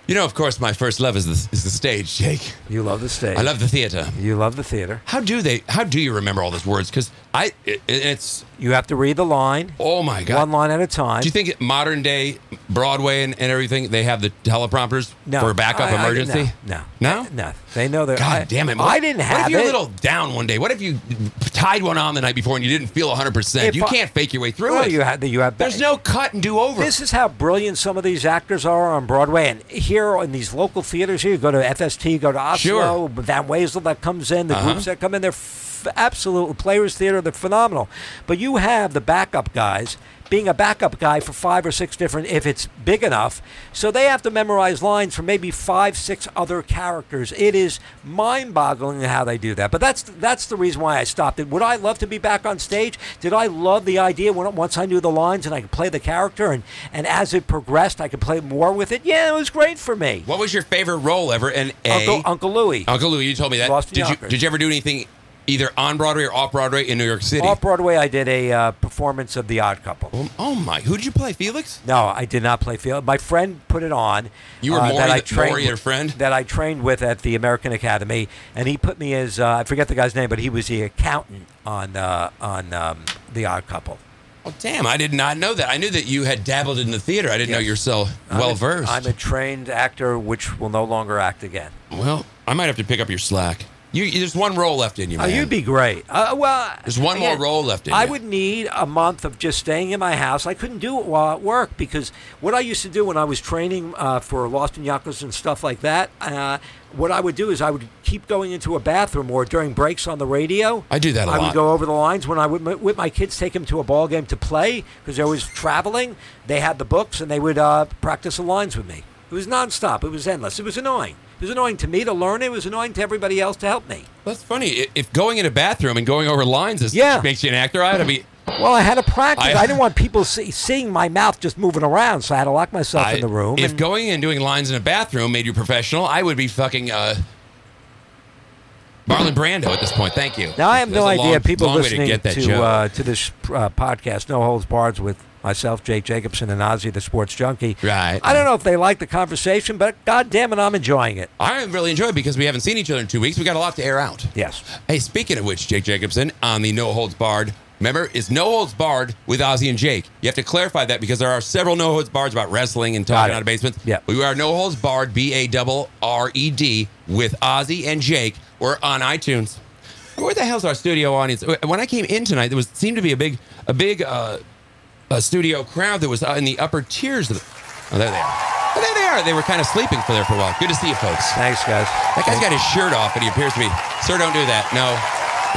Speaker 1: You know, of course, my first love is the, is the stage, Jake.
Speaker 2: you love the stage.
Speaker 1: I love the theater.
Speaker 2: You love the theater.
Speaker 1: How do they? How do you remember all those words? Because I, it, it's
Speaker 2: You have to read the line,
Speaker 1: oh my god.
Speaker 2: one line at a time.
Speaker 1: Do you think modern day Broadway and, and everything they have the teleprompters
Speaker 2: no.
Speaker 1: for backup
Speaker 2: I- I-
Speaker 1: emergency?
Speaker 2: no.
Speaker 1: No?
Speaker 2: No. They know that.
Speaker 1: God
Speaker 2: I,
Speaker 1: damn it!
Speaker 2: I didn't have.
Speaker 1: What if you're
Speaker 2: it.
Speaker 1: a little down one day? What if you tied one on the night before and you didn't feel 100? percent You can't fake your way through
Speaker 2: Well,
Speaker 1: it.
Speaker 2: you have, you have
Speaker 1: There's no cut and do over.
Speaker 2: This is how brilliant some of these actors are on Broadway. And here in these local theaters here, you go to FST, go to Asolo,
Speaker 1: Sure.
Speaker 2: Van Wezel that comes in, the
Speaker 1: Uh-huh.
Speaker 2: groups that come in, they're f- absolute Players Theater, they're phenomenal. But you have the backup guys being a backup guy for five or six different, if it's big enough. So they have to memorize lines for maybe five, six other characters. It is mind-boggling how they do that. But that's that's the reason why I stopped it. Would I love to be back on stage? Did I love the idea when once I knew the lines and I could play the character and and as it progressed I could play more with it? Yeah, it was great for me.
Speaker 1: what was your favorite role ever? And a
Speaker 2: Uncle Uncle Louie.
Speaker 1: Uncle Louie, you told me that.
Speaker 2: Lost in
Speaker 1: did you did you ever do anything either on Broadway or off Broadway in New York City?
Speaker 2: Off Broadway, I did a uh, performance of The Odd Couple.
Speaker 1: Oh, oh my! Who did you play, Felix?
Speaker 2: No, I did not play Felix. My friend put it on.
Speaker 1: You were
Speaker 2: uh,
Speaker 1: Maury
Speaker 2: that I trained
Speaker 1: Maury, your
Speaker 2: with-
Speaker 1: friend?
Speaker 2: that I trained with at the American Academy, and he put me as uh, I forget the guy's name, but he was the accountant on uh, on um, The Odd Couple.
Speaker 1: Oh damn! I did not know that. I knew that you had dabbled in the theater. I didn't know you're so well versed.
Speaker 2: I'm a trained actor, which will no longer act again.
Speaker 1: Well, I might have to pick up your slack. You, there's one role left in you,
Speaker 2: Oh, you'd be great. Uh, well,
Speaker 1: There's one more
Speaker 2: again,
Speaker 1: role left in you.
Speaker 2: I
Speaker 1: you.
Speaker 2: would need a month of just staying in my house. I couldn't do it while at work because what I used to do when I was training uh, for Lost in Yonkers and stuff like that, uh, what I would do is I would keep going into a bathroom or during breaks on the radio.
Speaker 1: I do that a
Speaker 2: I
Speaker 1: lot.
Speaker 2: I would go over the lines when I would with my kids take them to a ball game to play because they're always traveling. They had the books and they would uh, practice the lines with me. It was nonstop. It was endless. It was annoying. It was annoying to me to learn it. Was annoying to everybody else to help me.
Speaker 1: That's funny. If going in a bathroom and going over lines is,
Speaker 2: Yeah.
Speaker 1: makes you an actor, I'd be.
Speaker 2: Well, I had to practice.
Speaker 1: I-
Speaker 2: I, didn't want people see, seeing my mouth just moving around, so I had to lock myself
Speaker 1: I-
Speaker 2: in the room.
Speaker 1: If
Speaker 2: and-
Speaker 1: going and doing lines in a bathroom made you professional, I would be fucking uh, Marlon Brando at this point. Thank you.
Speaker 2: now I have no
Speaker 1: That's a
Speaker 2: idea.
Speaker 1: long-
Speaker 2: people
Speaker 1: long to
Speaker 2: listening
Speaker 1: that
Speaker 2: to uh, to this uh, podcast, No Holds Barred with myself, Jake Jacobson, and Ozzy, the sports junkie.
Speaker 1: Right.
Speaker 2: I don't know if they like the conversation, but God damn it, I'm enjoying it.
Speaker 1: I am really enjoy it because we haven't seen each other in two weeks. We got a lot to air out.
Speaker 2: Yes.
Speaker 1: Hey, speaking of which, Jake Jacobson on the No Holds Barred. Remember, it's No Holds Barred with Ozzy and Jake. You have to clarify that because there are several No Holds Barred about wrestling and talking out of basements.
Speaker 2: Yeah.
Speaker 1: We are No Holds Barred, B A double R E D, with Ozzy and Jake. We're on iTunes. Where the hell's our studio audience? When I came in tonight, there was seemed to be a big, a big uh, a studio crowd that was in the upper tiers. Of the, oh, there they are. Oh, there they are. They were kind of sleeping for there for a while. Good to see you, folks.
Speaker 2: Thanks, guys.
Speaker 1: That guy's got his shirt off, and he appears to be. Sir, don't do that. No,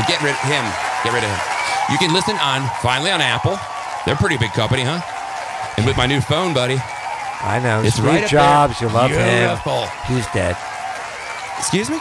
Speaker 1: get rid of him. Get rid of him. You can listen on finally on Apple. They're a pretty big company, huh? And with my new phone, buddy.
Speaker 2: I know.
Speaker 1: It's
Speaker 2: Steve
Speaker 1: right up
Speaker 2: Jobs, you love
Speaker 1: Beautiful.
Speaker 2: him. He's dead.
Speaker 1: Excuse me.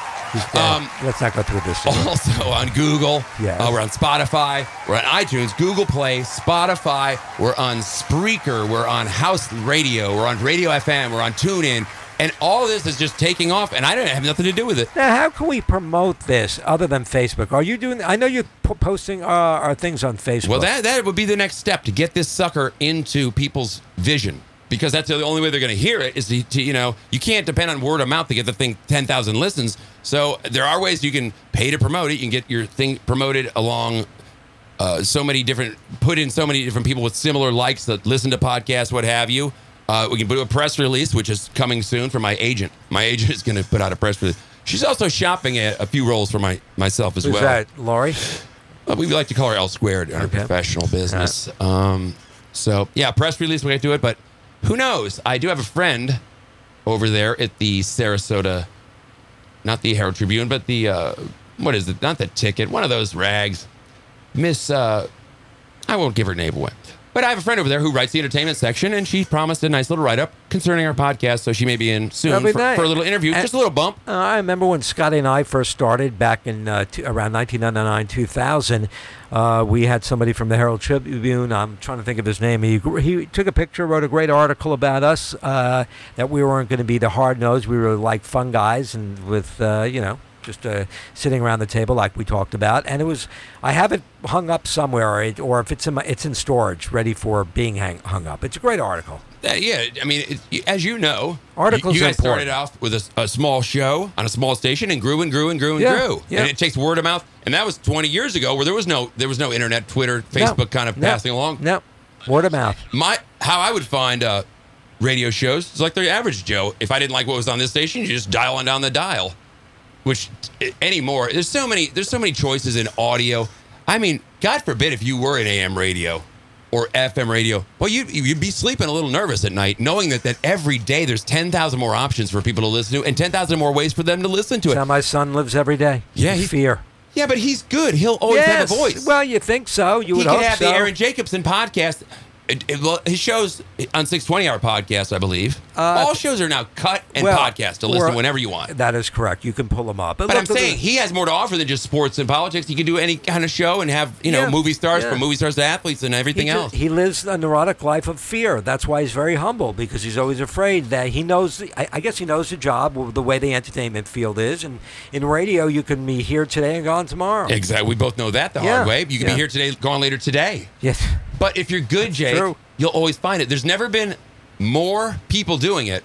Speaker 1: Um,
Speaker 2: Let's not go through this. again.
Speaker 1: Also on Google.
Speaker 2: Yes.
Speaker 1: Uh, we're on Spotify. We're on iTunes, Google Play, Spotify. We're on Spreaker. We're on House Radio. We're on Radio FM. We're on TuneIn. And all this is just taking off, and I don't have nothing to do with it.
Speaker 2: Now, how can we promote this other than Facebook? Are you doing? I know you're po- posting uh, our things on Facebook.
Speaker 1: Well, that that would be the next step to get this sucker into people's vision. Because that's the only way they're going to hear it is to, to, you know, you can't depend on word of mouth to get the thing 10,000 listens. So there are ways you can pay to promote it. You can get your thing promoted along uh, so many different, put in so many different people with similar likes that listen to podcasts, what have you. Uh, we can do a press release, which is coming soon from my agent. My agent is going to put out a press release. She's also shopping a, a few roles for my myself as
Speaker 2: Who's
Speaker 1: well.
Speaker 2: that, Lori?
Speaker 1: Uh, we like to call her L squared in our
Speaker 2: Okay.
Speaker 1: professional business. Um, so yeah, press release we'll get to do it, but who knows? I do have a friend over there at the Sarasota, not the Herald Tribune, but the uh, what is it? Not the ticket, one of those rags. Miss, uh, I won't give her name away. But I have a friend over there who writes the entertainment section, and she promised a nice little write up concerning our podcast. So she may be in soon
Speaker 2: be
Speaker 1: for,
Speaker 2: nice.
Speaker 1: for a little interview,
Speaker 2: And-
Speaker 1: just a little bump.
Speaker 2: Uh, I remember when Scotty and I first started back in uh, t- around 1999, 2000. Uh, we had somebody from the Herald Tribune. I'm trying to think of his name. He, he took a picture, wrote a great article about us. Uh, that we weren't going to be the hard nosed. We were like fun guys, and with uh, you know just uh, sitting around the table like we talked about. And it was I have it hung up somewhere, or, it, or if it's in my, it's in storage, ready for being hang, hung up. It's a great article.
Speaker 1: Uh, yeah, I mean, it, as you know,
Speaker 2: Articles
Speaker 1: you, you guys
Speaker 2: are
Speaker 1: started
Speaker 2: important.
Speaker 1: off with a, a small show on a small station and grew and grew and grew and
Speaker 2: Yeah,
Speaker 1: grew.
Speaker 2: yeah.
Speaker 1: And it takes word of mouth. And that was 20 years ago, where there was no there was no internet, Twitter,
Speaker 2: No,
Speaker 1: Facebook, kind of
Speaker 2: no,
Speaker 1: passing along.
Speaker 2: No, word of mouth.
Speaker 1: My how I would find uh, radio shows It's like the average Joe. If I didn't like what was on this station, you just dial on down the dial. Which eh, anymore, there's so many there's so many choices in audio. I mean, God forbid if you were an AM radio or FM radio, well, you'd, you'd be sleeping a little nervous at night, knowing that that every day there's ten thousand more options for people to listen to, and ten thousand more ways for them to listen to
Speaker 2: That's
Speaker 1: it.
Speaker 2: how my son lives every day.
Speaker 1: Yeah, he-
Speaker 2: fear.
Speaker 1: Yeah, but he's good. He'll always have a voice.
Speaker 2: Well, you think so? You
Speaker 1: he
Speaker 2: would
Speaker 1: could have
Speaker 2: so.
Speaker 1: the Aaron Jacobson podcast. It- it- well, his shows on 620 hour podcast, I believe.
Speaker 2: Uh,
Speaker 1: All shows are now cut and
Speaker 2: Well,
Speaker 1: podcast to listen
Speaker 2: or-
Speaker 1: whenever you want.
Speaker 2: That is correct. You can pull them up.
Speaker 1: But
Speaker 2: look,
Speaker 1: I'm saying he has more to offer than just sports and politics. He can do any kind of show and have you know
Speaker 2: Yeah,
Speaker 1: movie stars
Speaker 2: yeah.
Speaker 1: from movie stars to athletes and everything
Speaker 2: he,
Speaker 1: else.
Speaker 2: he lives a neurotic life of fear. That's why he's very humble because he's always afraid that he knows. The, I, I guess he knows the job, the way the entertainment field is, and in radio you can be here today and gone tomorrow.
Speaker 1: exactly. We both know that the
Speaker 2: Yeah,
Speaker 1: hard way. You can be here today, gone later today.
Speaker 2: Yes.
Speaker 1: But if you're good, Jake,
Speaker 2: true.
Speaker 1: you'll always find it. There's never been more people doing it,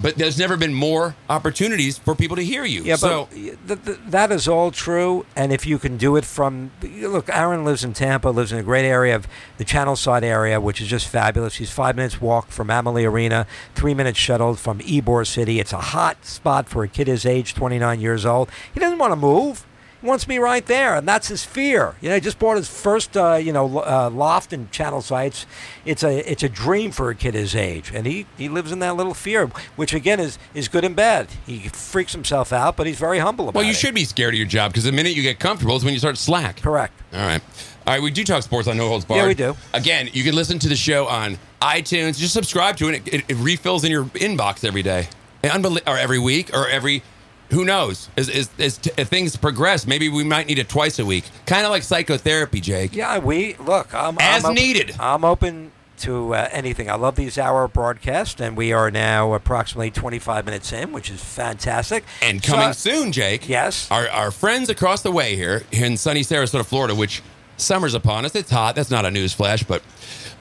Speaker 1: but there's never been more opportunities for people to hear you.
Speaker 2: Yeah,
Speaker 1: so
Speaker 2: but th- th- that is all true. And if you can do it from, look, Aaron lives in Tampa, lives in a great area of the Channel Side area, which is just fabulous. He's five minutes walk from Amalie Arena, three minutes shuttle from Ybor City. It's a hot spot for a kid his age, 29 years old. He doesn't want to move. Wants me right there, and that's his fear. You know, he just bought his first, uh, you know, uh, loft and Channelside. It's a it's a dream for a kid his age, and he, he lives in that little fear, which again is is good and bad. He freaks himself out, but he's very humble about it.
Speaker 1: well, you
Speaker 2: it.
Speaker 1: should be scared of your job because the minute you get comfortable is when you start to slack.
Speaker 2: Correct.
Speaker 1: All right. All right, we do talk sports on No Holds Barred.
Speaker 2: Yeah, we do.
Speaker 1: Again, you can listen to the show on iTunes. Just subscribe to it. It, it refills in your inbox every day, or every week, or every. Who knows? As, as, as, t- as things progress, maybe we might need it twice a week. Kind of like psychotherapy, Jake.
Speaker 2: Yeah, we look. I'm,
Speaker 1: As
Speaker 2: I'm
Speaker 1: needed.
Speaker 2: I'm open to uh, anything. I love these hour broadcasts, and we are now approximately 25 minutes in, which is fantastic.
Speaker 1: And
Speaker 2: So-
Speaker 1: coming soon, Jake.
Speaker 2: Yes.
Speaker 1: Our, our friends across the way here in sunny Sarasota, Florida, which summer's upon us. It's hot. That's not a news flash, but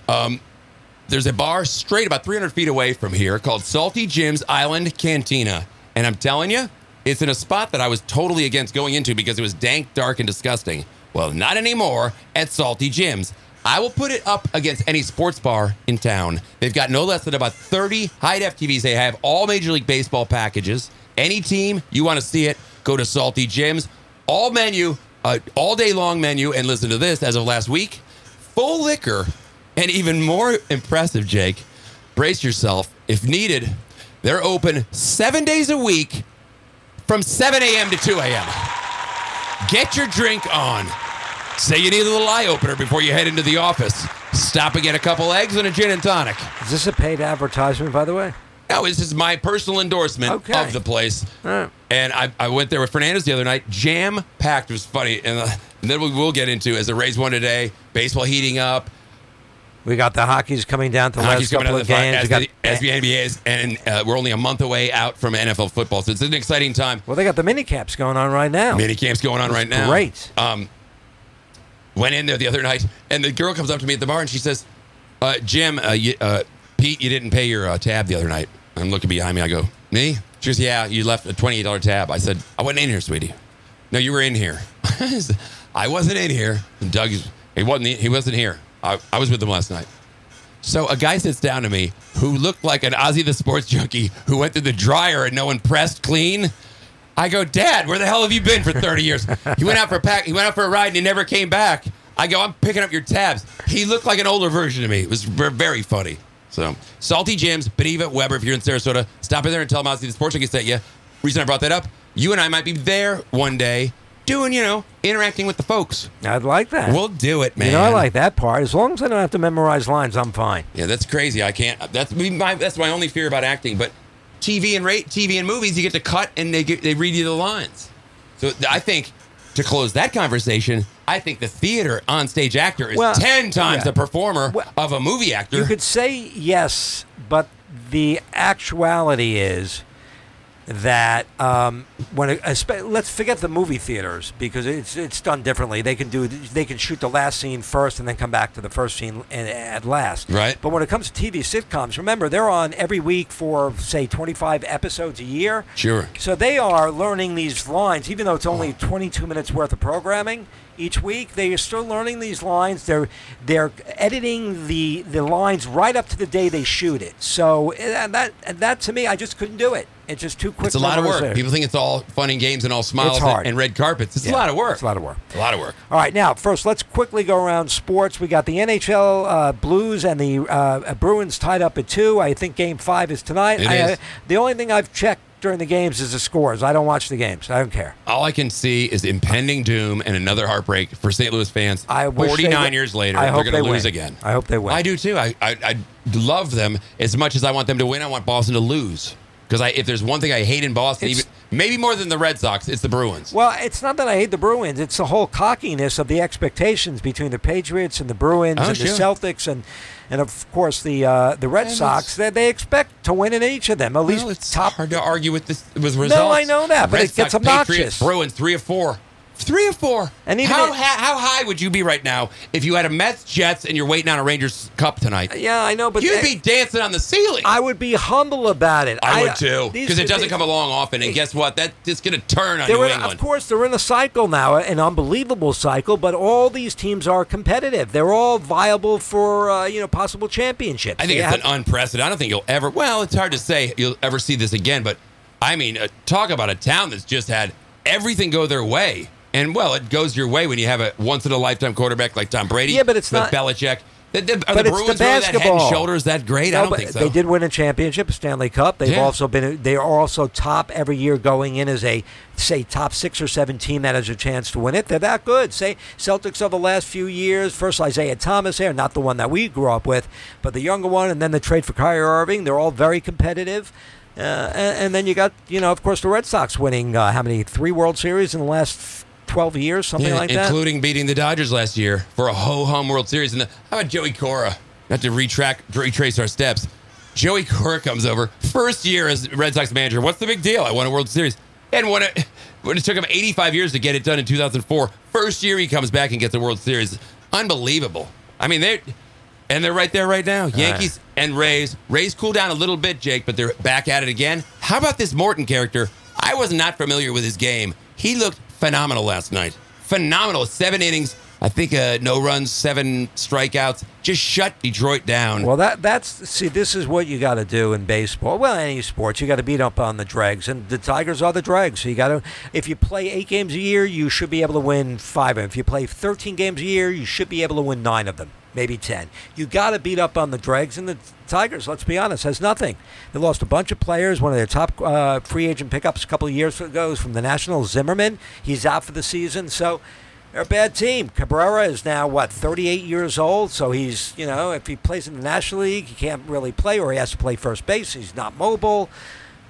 Speaker 1: um, there's a bar straight about 300 feet away from here called Salty Jim's Island Cantina. And I'm telling you, it's in a spot that I was totally against going into because it was dank, dark, and disgusting. Well, not anymore at Salty Jim's. I will put it up against any sports bar in town. They've got no less than about 30 high def TVs. They have all Major League Baseball packages. Any team you want to see it, go to Salty Jim's. All menu, uh, all day long menu. And listen to this as of last week full liquor. And even more impressive, Jake, brace yourself. If needed, they're open seven days a week from 7 a.m. to 2 a.m. Get your drink on. Say you need a little eye opener before you head into the office. Stop and get a couple eggs and a gin and tonic.
Speaker 2: Is this a paid advertisement, by the way?
Speaker 1: No, this is my personal endorsement
Speaker 2: Okay.
Speaker 1: of the place.
Speaker 2: Right.
Speaker 1: And I, I went there with Fernandez the other night. Jam packed. It was funny. And, uh, and then we will get into as the Rays won today. Baseball heating up.
Speaker 2: We got the hockey's coming down to the last couple
Speaker 1: of
Speaker 2: games.
Speaker 1: as,
Speaker 2: We got-
Speaker 1: the, as the NBA is, and uh, we're only a month away out from NFL football, so it's an exciting time.
Speaker 2: well, they got the mini caps going on right now.
Speaker 1: Mini camp's going on right now.
Speaker 2: great.
Speaker 1: Um, went in there the other night, and the girl comes up to me at the bar and she says, uh, "Jim, uh, you, uh, Pete, you didn't pay your uh, tab the other night." I'm looking behind me. I go, "Me?" She goes, "Yeah, you left a twenty-eight dollar tab." I said, "I wasn't in here, sweetie." No, you were in here. I wasn't in here. And Doug, he wasn't. He wasn't here. I, I was with him last night. So a guy sits down to me who looked like an Ozzy the Sports Junkie who went through the dryer and no one pressed clean. I go, Dad, where the hell have you been for 30 years? He went out for a pack. He went out for a ride and he never came back. I go, I'm picking up your tabs. He looked like an older version of me. It was very funny. So, Salty Jim's, Beneva, Webber, if you're in Sarasota, stop in there and tell them Ozzy the Sports Junkie sent you. Reason I brought that up, you and I might be there one day doing, you know, interacting with the folks.
Speaker 2: I'd like that.
Speaker 1: We'll do it, man.
Speaker 2: you know, I like that part. As long as I don't have to memorize lines, I'm fine.
Speaker 1: Yeah, that's crazy. I can't. That's my. That's my only fear about acting. But TV and rate TV and movies, you get to cut and they get, they read you the lines. So I think to close that conversation, I think the theater on stage actor is
Speaker 2: Well,
Speaker 1: ten times
Speaker 2: yeah.
Speaker 1: the performer
Speaker 2: Well,
Speaker 1: of a movie actor.
Speaker 2: You could say yes, but the actuality is that um, when let's forget the movie theaters because it's it's done differently. They can do they can shoot the last scene first and then come back to the first scene at last.
Speaker 1: Right.
Speaker 2: But when it comes to TV sitcoms, remember they're on every week for say 25 episodes a year.
Speaker 1: Sure.
Speaker 2: So they are learning these lines, even though it's only 22 minutes worth of programming each week. They are still learning these lines. They're they're editing the the lines right up to the day they shoot it. So and that and that to me, I just couldn't do it. It's just too quick.
Speaker 1: it's a lot of work.
Speaker 2: memorization.
Speaker 1: People think it's all fun and games and all smiles and, and red carpets. It's
Speaker 2: Yeah,
Speaker 1: a lot of work.
Speaker 2: It's a lot of work.
Speaker 1: A lot of work.
Speaker 2: All right, now first let's quickly go around sports. We got the NHL uh, Blues and the uh, Bruins tied up at two. I think Game Five is tonight.
Speaker 1: It
Speaker 2: I,
Speaker 1: is.
Speaker 2: Uh, the only thing I've checked during the games is the scores. I don't watch the games. I don't care.
Speaker 1: All I can see is impending doom and another heartbreak for St. Louis fans.
Speaker 2: I wish they
Speaker 1: 49 years later,
Speaker 2: I
Speaker 1: they're going to
Speaker 2: they
Speaker 1: lose
Speaker 2: win.
Speaker 1: again.
Speaker 2: I hope they win.
Speaker 1: I do too. I, I I love them as much as I want them to win. I want Boston to lose because if there's one thing I hate in Boston, even maybe more than the Red Sox, it's the Bruins.
Speaker 2: Well, it's not that I hate the Bruins. It's the whole cockiness of the expectations between the Patriots and the Bruins
Speaker 1: Oh,
Speaker 2: and
Speaker 1: sure.
Speaker 2: the Celtics and, and of course the uh, the Red
Speaker 1: And
Speaker 2: Sox. That they expect to win in each of them. At least
Speaker 1: well, it's
Speaker 2: top.
Speaker 1: hard to argue with this with results.
Speaker 2: No, I know that, but
Speaker 1: Red
Speaker 2: it gets
Speaker 1: Sox,
Speaker 2: obnoxious.
Speaker 1: Patriots, Bruins, three of four. Three or four.
Speaker 2: And even
Speaker 1: how,
Speaker 2: it-
Speaker 1: ha- how high would you be right now if you had a Mets, Jets, and you're waiting on a Rangers Cup tonight?
Speaker 2: Yeah, I know, but
Speaker 1: You'd be dancing on the ceiling.
Speaker 2: I would be humble about it.
Speaker 1: I would too, because it doesn't come along often. And guess what? That's just going to turn on New
Speaker 2: in,
Speaker 1: England.
Speaker 2: of course, they're in a cycle now, an unbelievable cycle. But all these teams are competitive. They're all viable for uh, you know possible championships.
Speaker 1: I think
Speaker 2: They
Speaker 1: it's an unprecedented. I don't think you'll ever. Well, it's hard to say you'll ever see this again. But I mean, uh, talk about a town that's just had everything go their way. And well, it goes your way when you have a once in a lifetime quarterback like Tom Brady.
Speaker 2: Yeah, but it's not-
Speaker 1: Belichick. The, the, are
Speaker 2: But
Speaker 1: the
Speaker 2: it's the
Speaker 1: Bruins really that head and shoulders that great? I don't think so.
Speaker 2: They did win a championship, Stanley Cup. They've
Speaker 1: Yeah.
Speaker 2: also been they are also top every year going in as a say top six or seven team that has a chance to win it. They're that good. Say Celtics of the last few years. First Isaiah Thomas here, not the one that we grew up with, but the younger one, and then the trade for Kyrie Irving. They're all very competitive. Uh, and, and then you got you know of course the Red Sox winning uh, how many three World Series in the last twelve years something
Speaker 1: Yeah,
Speaker 2: like that.
Speaker 1: including beating the Dodgers last year for a ho hum World Series. And the, how about Joey Cora? Not to retrack, retrace our steps. Joey Cora comes over first year as Red Sox manager. What's the big deal? I won a World Series and won it. When it took him 85 years to get it done in 2004, first year he comes back and gets a World Series. Unbelievable. I mean, they're. And they're right there right now. Yankees and Rays. Rays cool down a little bit, Jake, but they're back at it again. How about this Morton character? I was not familiar with his game. He looked phenomenal last night. Phenomenal. Seven innings. I think uh, no runs, seven strikeouts. Just shut Detroit down.
Speaker 2: Well, that that's see, this is what you got to do in baseball. Well, any sports, you got to beat up on the dregs, and the Tigers are the dregs. So you got to, if you play eight games a year, you should be able to win five. If you play thirteen games a year, you should be able to win nine of them, maybe ten. You got to beat up on the dregs, and the Tigers. Let's be honest, has nothing. They lost a bunch of players. One of their top uh, free agent pickups a couple of years ago is from the Nationals, Zimmerman. He's out for the season, so. They're a bad team. Cabrera is now what 38 years old, so he's you know if he plays in the National League, he can't really play, or he has to play first base. He's not mobile.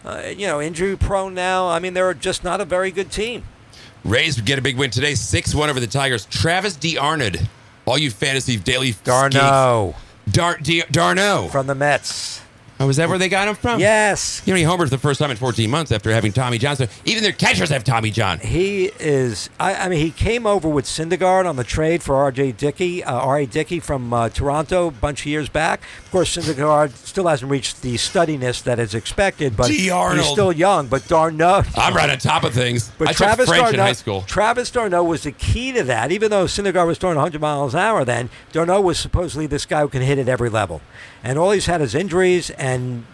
Speaker 2: Uh, you know, injury prone now. I mean, they're just not a very good team.
Speaker 1: Rays get a big win today, six one over the Tigers. Travis d'Arnaud, all you fantasy daily
Speaker 2: d'Arnaud
Speaker 1: geeks. Dar D- d'Arnaud.
Speaker 2: from the Mets.
Speaker 1: Oh, was that where they got him from?
Speaker 2: Yes,
Speaker 1: You know, he homered the first time in 14 months after having Tommy John. So even their catchers have Tommy John.
Speaker 2: he is. I, I mean, he came over with Syndergaard on the trade for R.J. Dickey, uh, R.A. Dickey from uh, Toronto a bunch of years back. Of course, Syndergaard still hasn't reached the studiness that is expected, but he's still young. But d'Arnaud,
Speaker 1: I'm right on top of things.
Speaker 2: But
Speaker 1: I
Speaker 2: Travis
Speaker 1: French in high school.
Speaker 2: Travis d'Arnaud was the key to that. Even though Syndergaard was throwing 100 miles an hour then, d'Arnaud was supposedly this guy who can hit at every level. And all he's had is injuries and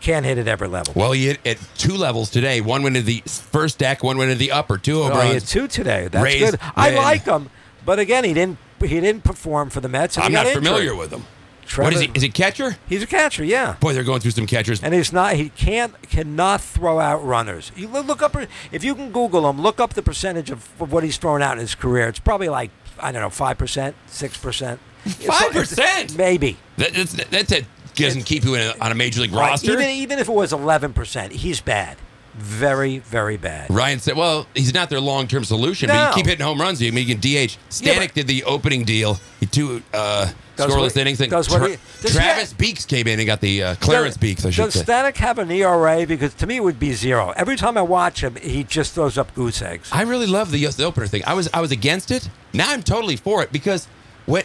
Speaker 2: can't hit at every level.
Speaker 1: Well, he hit at two levels today. One went to the first deck, one went to the upper. Two over.
Speaker 2: Oh, he had two today. That's
Speaker 1: Rays
Speaker 2: good. I like him, but again, he didn't. He didn't perform for the Mets.
Speaker 1: I'm not
Speaker 2: injured.
Speaker 1: familiar with him.
Speaker 2: Trevor,
Speaker 1: What is he? Is he catcher?
Speaker 2: He's a catcher, yeah.
Speaker 1: Boy, they're going through some catchers.
Speaker 2: And he's not. He can't. Cannot throw out runners. You look look up. If you can Google him, look up the percentage of, of what he's thrown out in his career. It's probably like I don't know, five percent, six percent,
Speaker 1: 5%?
Speaker 2: maybe.
Speaker 1: That, that's that's it. Doesn't keep you in a, on a major league
Speaker 2: Right.
Speaker 1: roster.
Speaker 2: Even even if it was eleven percent, he's bad. Very very bad.
Speaker 1: Ryan said, "Well, he's not their long-term solution, but you keep hitting home runs. You mean you can DH."
Speaker 2: Yeah,
Speaker 1: Stanek
Speaker 2: but-
Speaker 1: did the opening deal. He two uh, scoreless
Speaker 2: what-
Speaker 1: innings. And Tra-
Speaker 2: he- does he
Speaker 1: Travis Beeks came in and got the uh, Clarence
Speaker 2: Does-
Speaker 1: Beeks. I should
Speaker 2: Does
Speaker 1: say.
Speaker 2: Stanek have an ERA? Because to me it would be zero. Every time I watch him, he just throws up goose eggs.
Speaker 1: I really love the, the opener thing. I was I was against it. Now I'm totally for it because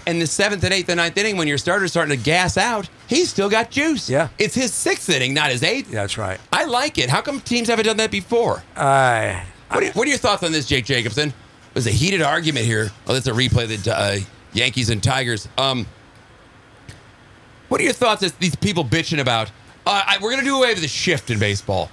Speaker 1: in the seventh and eighth and ninth inning, when your starter's starting to gas out, he's still got juice.
Speaker 2: Yeah.
Speaker 1: it's his sixth inning, not his eighth.
Speaker 2: That's right.
Speaker 1: I like it. How come teams haven't done that before?
Speaker 2: Uh,
Speaker 1: What are, what are your thoughts on this, Jake Jacobson? It was a heated argument here. Oh, that's a replay of the uh, Yankees and Tigers. Um, what are your thoughts as these people bitching about? Uh, I, we're going to do away with the shift in baseball.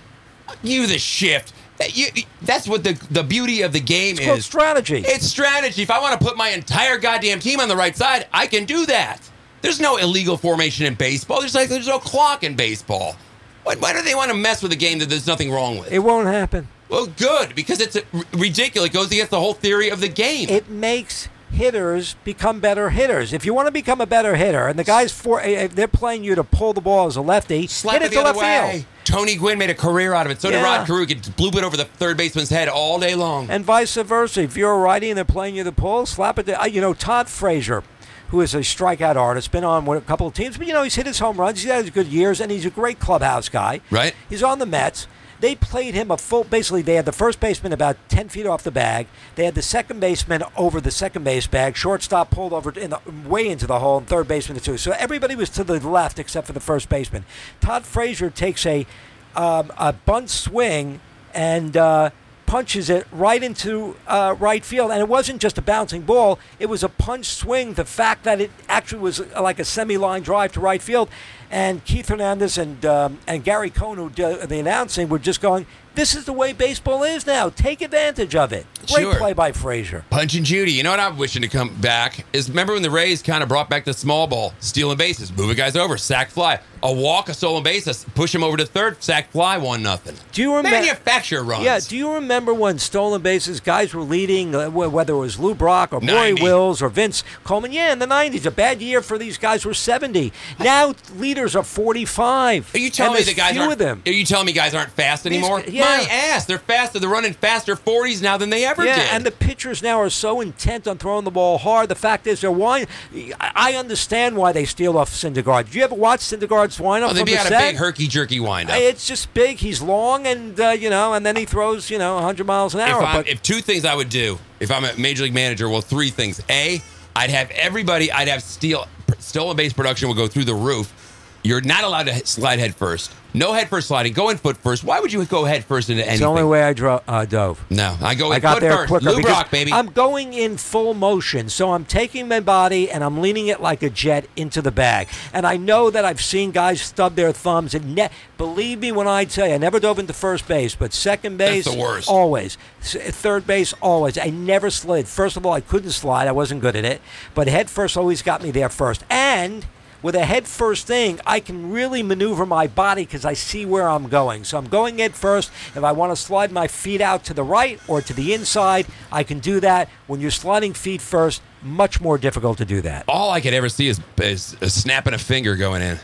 Speaker 1: Fuck You the shift. You- that's what the the beauty of the game
Speaker 2: it's
Speaker 1: is.
Speaker 2: strategy.
Speaker 1: It's strategy. If I want to put my entire goddamn team on the right side, I can do that. There's no illegal formation in baseball. There's like there's no clock in baseball. Why, why do they want to mess with a game that there's nothing wrong with?
Speaker 2: it won't happen.
Speaker 1: Well, good because it's r- ridiculous. It goes against the whole theory of the game.
Speaker 2: it makes hitters become better hitters. If you want to become a better hitter, and the guys for eh, eh, they're playing you to pull the ball as a lefty,
Speaker 1: Slap
Speaker 2: hit
Speaker 1: it the
Speaker 2: to left
Speaker 1: way.
Speaker 2: field,
Speaker 1: Tony Gwynn made a career out of it. So did Rod Carew. Blew it over the third baseman's head all day long.
Speaker 2: and vice versa. If you're a righty and they're playing you to pull, slap it. To, uh, you know, Todd Frazier. Who is a strikeout artist? Been on a couple of teams, but you know he's hit his home runs. He's had his good years, and he's a great clubhouse guy.
Speaker 1: Right.
Speaker 2: He's on the Mets. They played him a full. Basically, they had the first baseman about ten feet off the bag. They had the second baseman over the second base bag. Shortstop pulled over in the way into the hole, and third baseman to two. So everybody was to the left except for the first baseman. Todd Frazier takes a um, a bunt swing and. Uh, punches it right into uh, right field, and it wasn't just a bouncing ball; it was a punch swing. The fact that it actually was like a semi-line drive to right field, and Keith Hernandez and um, and Gary Cohen, who did the announcing, were just going, "This is the way baseball is now. Take advantage of it." Great
Speaker 1: Sure.
Speaker 2: play by Frazier.
Speaker 1: Punch and Judy. You know what I'm wishing to come back is remember when the Rays kind of brought back the small ball, stealing bases, moving guys over, sack fly, a walk, a stolen base, push him over to third, sack fly, one nothing.
Speaker 2: Do you remember?
Speaker 1: Manufacture runs.
Speaker 2: Yeah. Do you remember when stolen bases guys were leading, uh, whether it was Lou Brock or Maury
Speaker 1: 90.
Speaker 2: Wills or Vince Coleman? Yeah, in the '90s, a bad year for these guys were 70. Now leaders are 45.
Speaker 1: Are you telling me the guys
Speaker 2: few
Speaker 1: aren't?
Speaker 2: of them?
Speaker 1: Are you telling me guys aren't fast
Speaker 2: These-
Speaker 1: anymore?
Speaker 2: yeah.
Speaker 1: My ass, they're faster. They're running faster 40s now than they ever did.
Speaker 2: Yeah,
Speaker 1: did.
Speaker 2: and the pitchers now are so intent on throwing the ball hard. The fact is, they're wind. I understand why they steal off Syndergaard. Did you ever watch Syndergaard's windup
Speaker 1: oh, they'd be
Speaker 2: the
Speaker 1: a
Speaker 2: set?
Speaker 1: big herky jerky windup.
Speaker 2: It's just big. He's long, and uh, you know, and then he throws, you know, 100 miles an hour.
Speaker 1: I'm,
Speaker 2: but
Speaker 1: if two things I would do if I'm a major league manager, well, three things. A, I'd have everybody. I'd have steal stolen base production will go through the roof. You're not allowed to slide head first. No head first sliding. Go in foot first. Why would you go head first into anything?
Speaker 2: It's the only way I dro- uh, dove.
Speaker 1: No, I go in
Speaker 2: I got
Speaker 1: foot
Speaker 2: there
Speaker 1: first.
Speaker 2: quicker
Speaker 1: Lou Brock, baby.
Speaker 2: I'm going in full motion, so I'm taking my body and I'm leaning it like a jet into the bag. And I know that I've seen guys stub their thumbs. And ne- believe me when I tell you, I never dove into first base, but second base, That's
Speaker 1: the worst.
Speaker 2: always. Third base, always. I never slid. First of all, I couldn't slide. I wasn't good at it. But head first always got me there first. And with a head first thing, I can really maneuver my body because I see where I'm going. So I'm going head first. If I want to slide my feet out to the right or to the inside, I can do that. When you're sliding feet first, much more difficult to do that.
Speaker 1: All I could ever see is, is, is snapping a finger going in.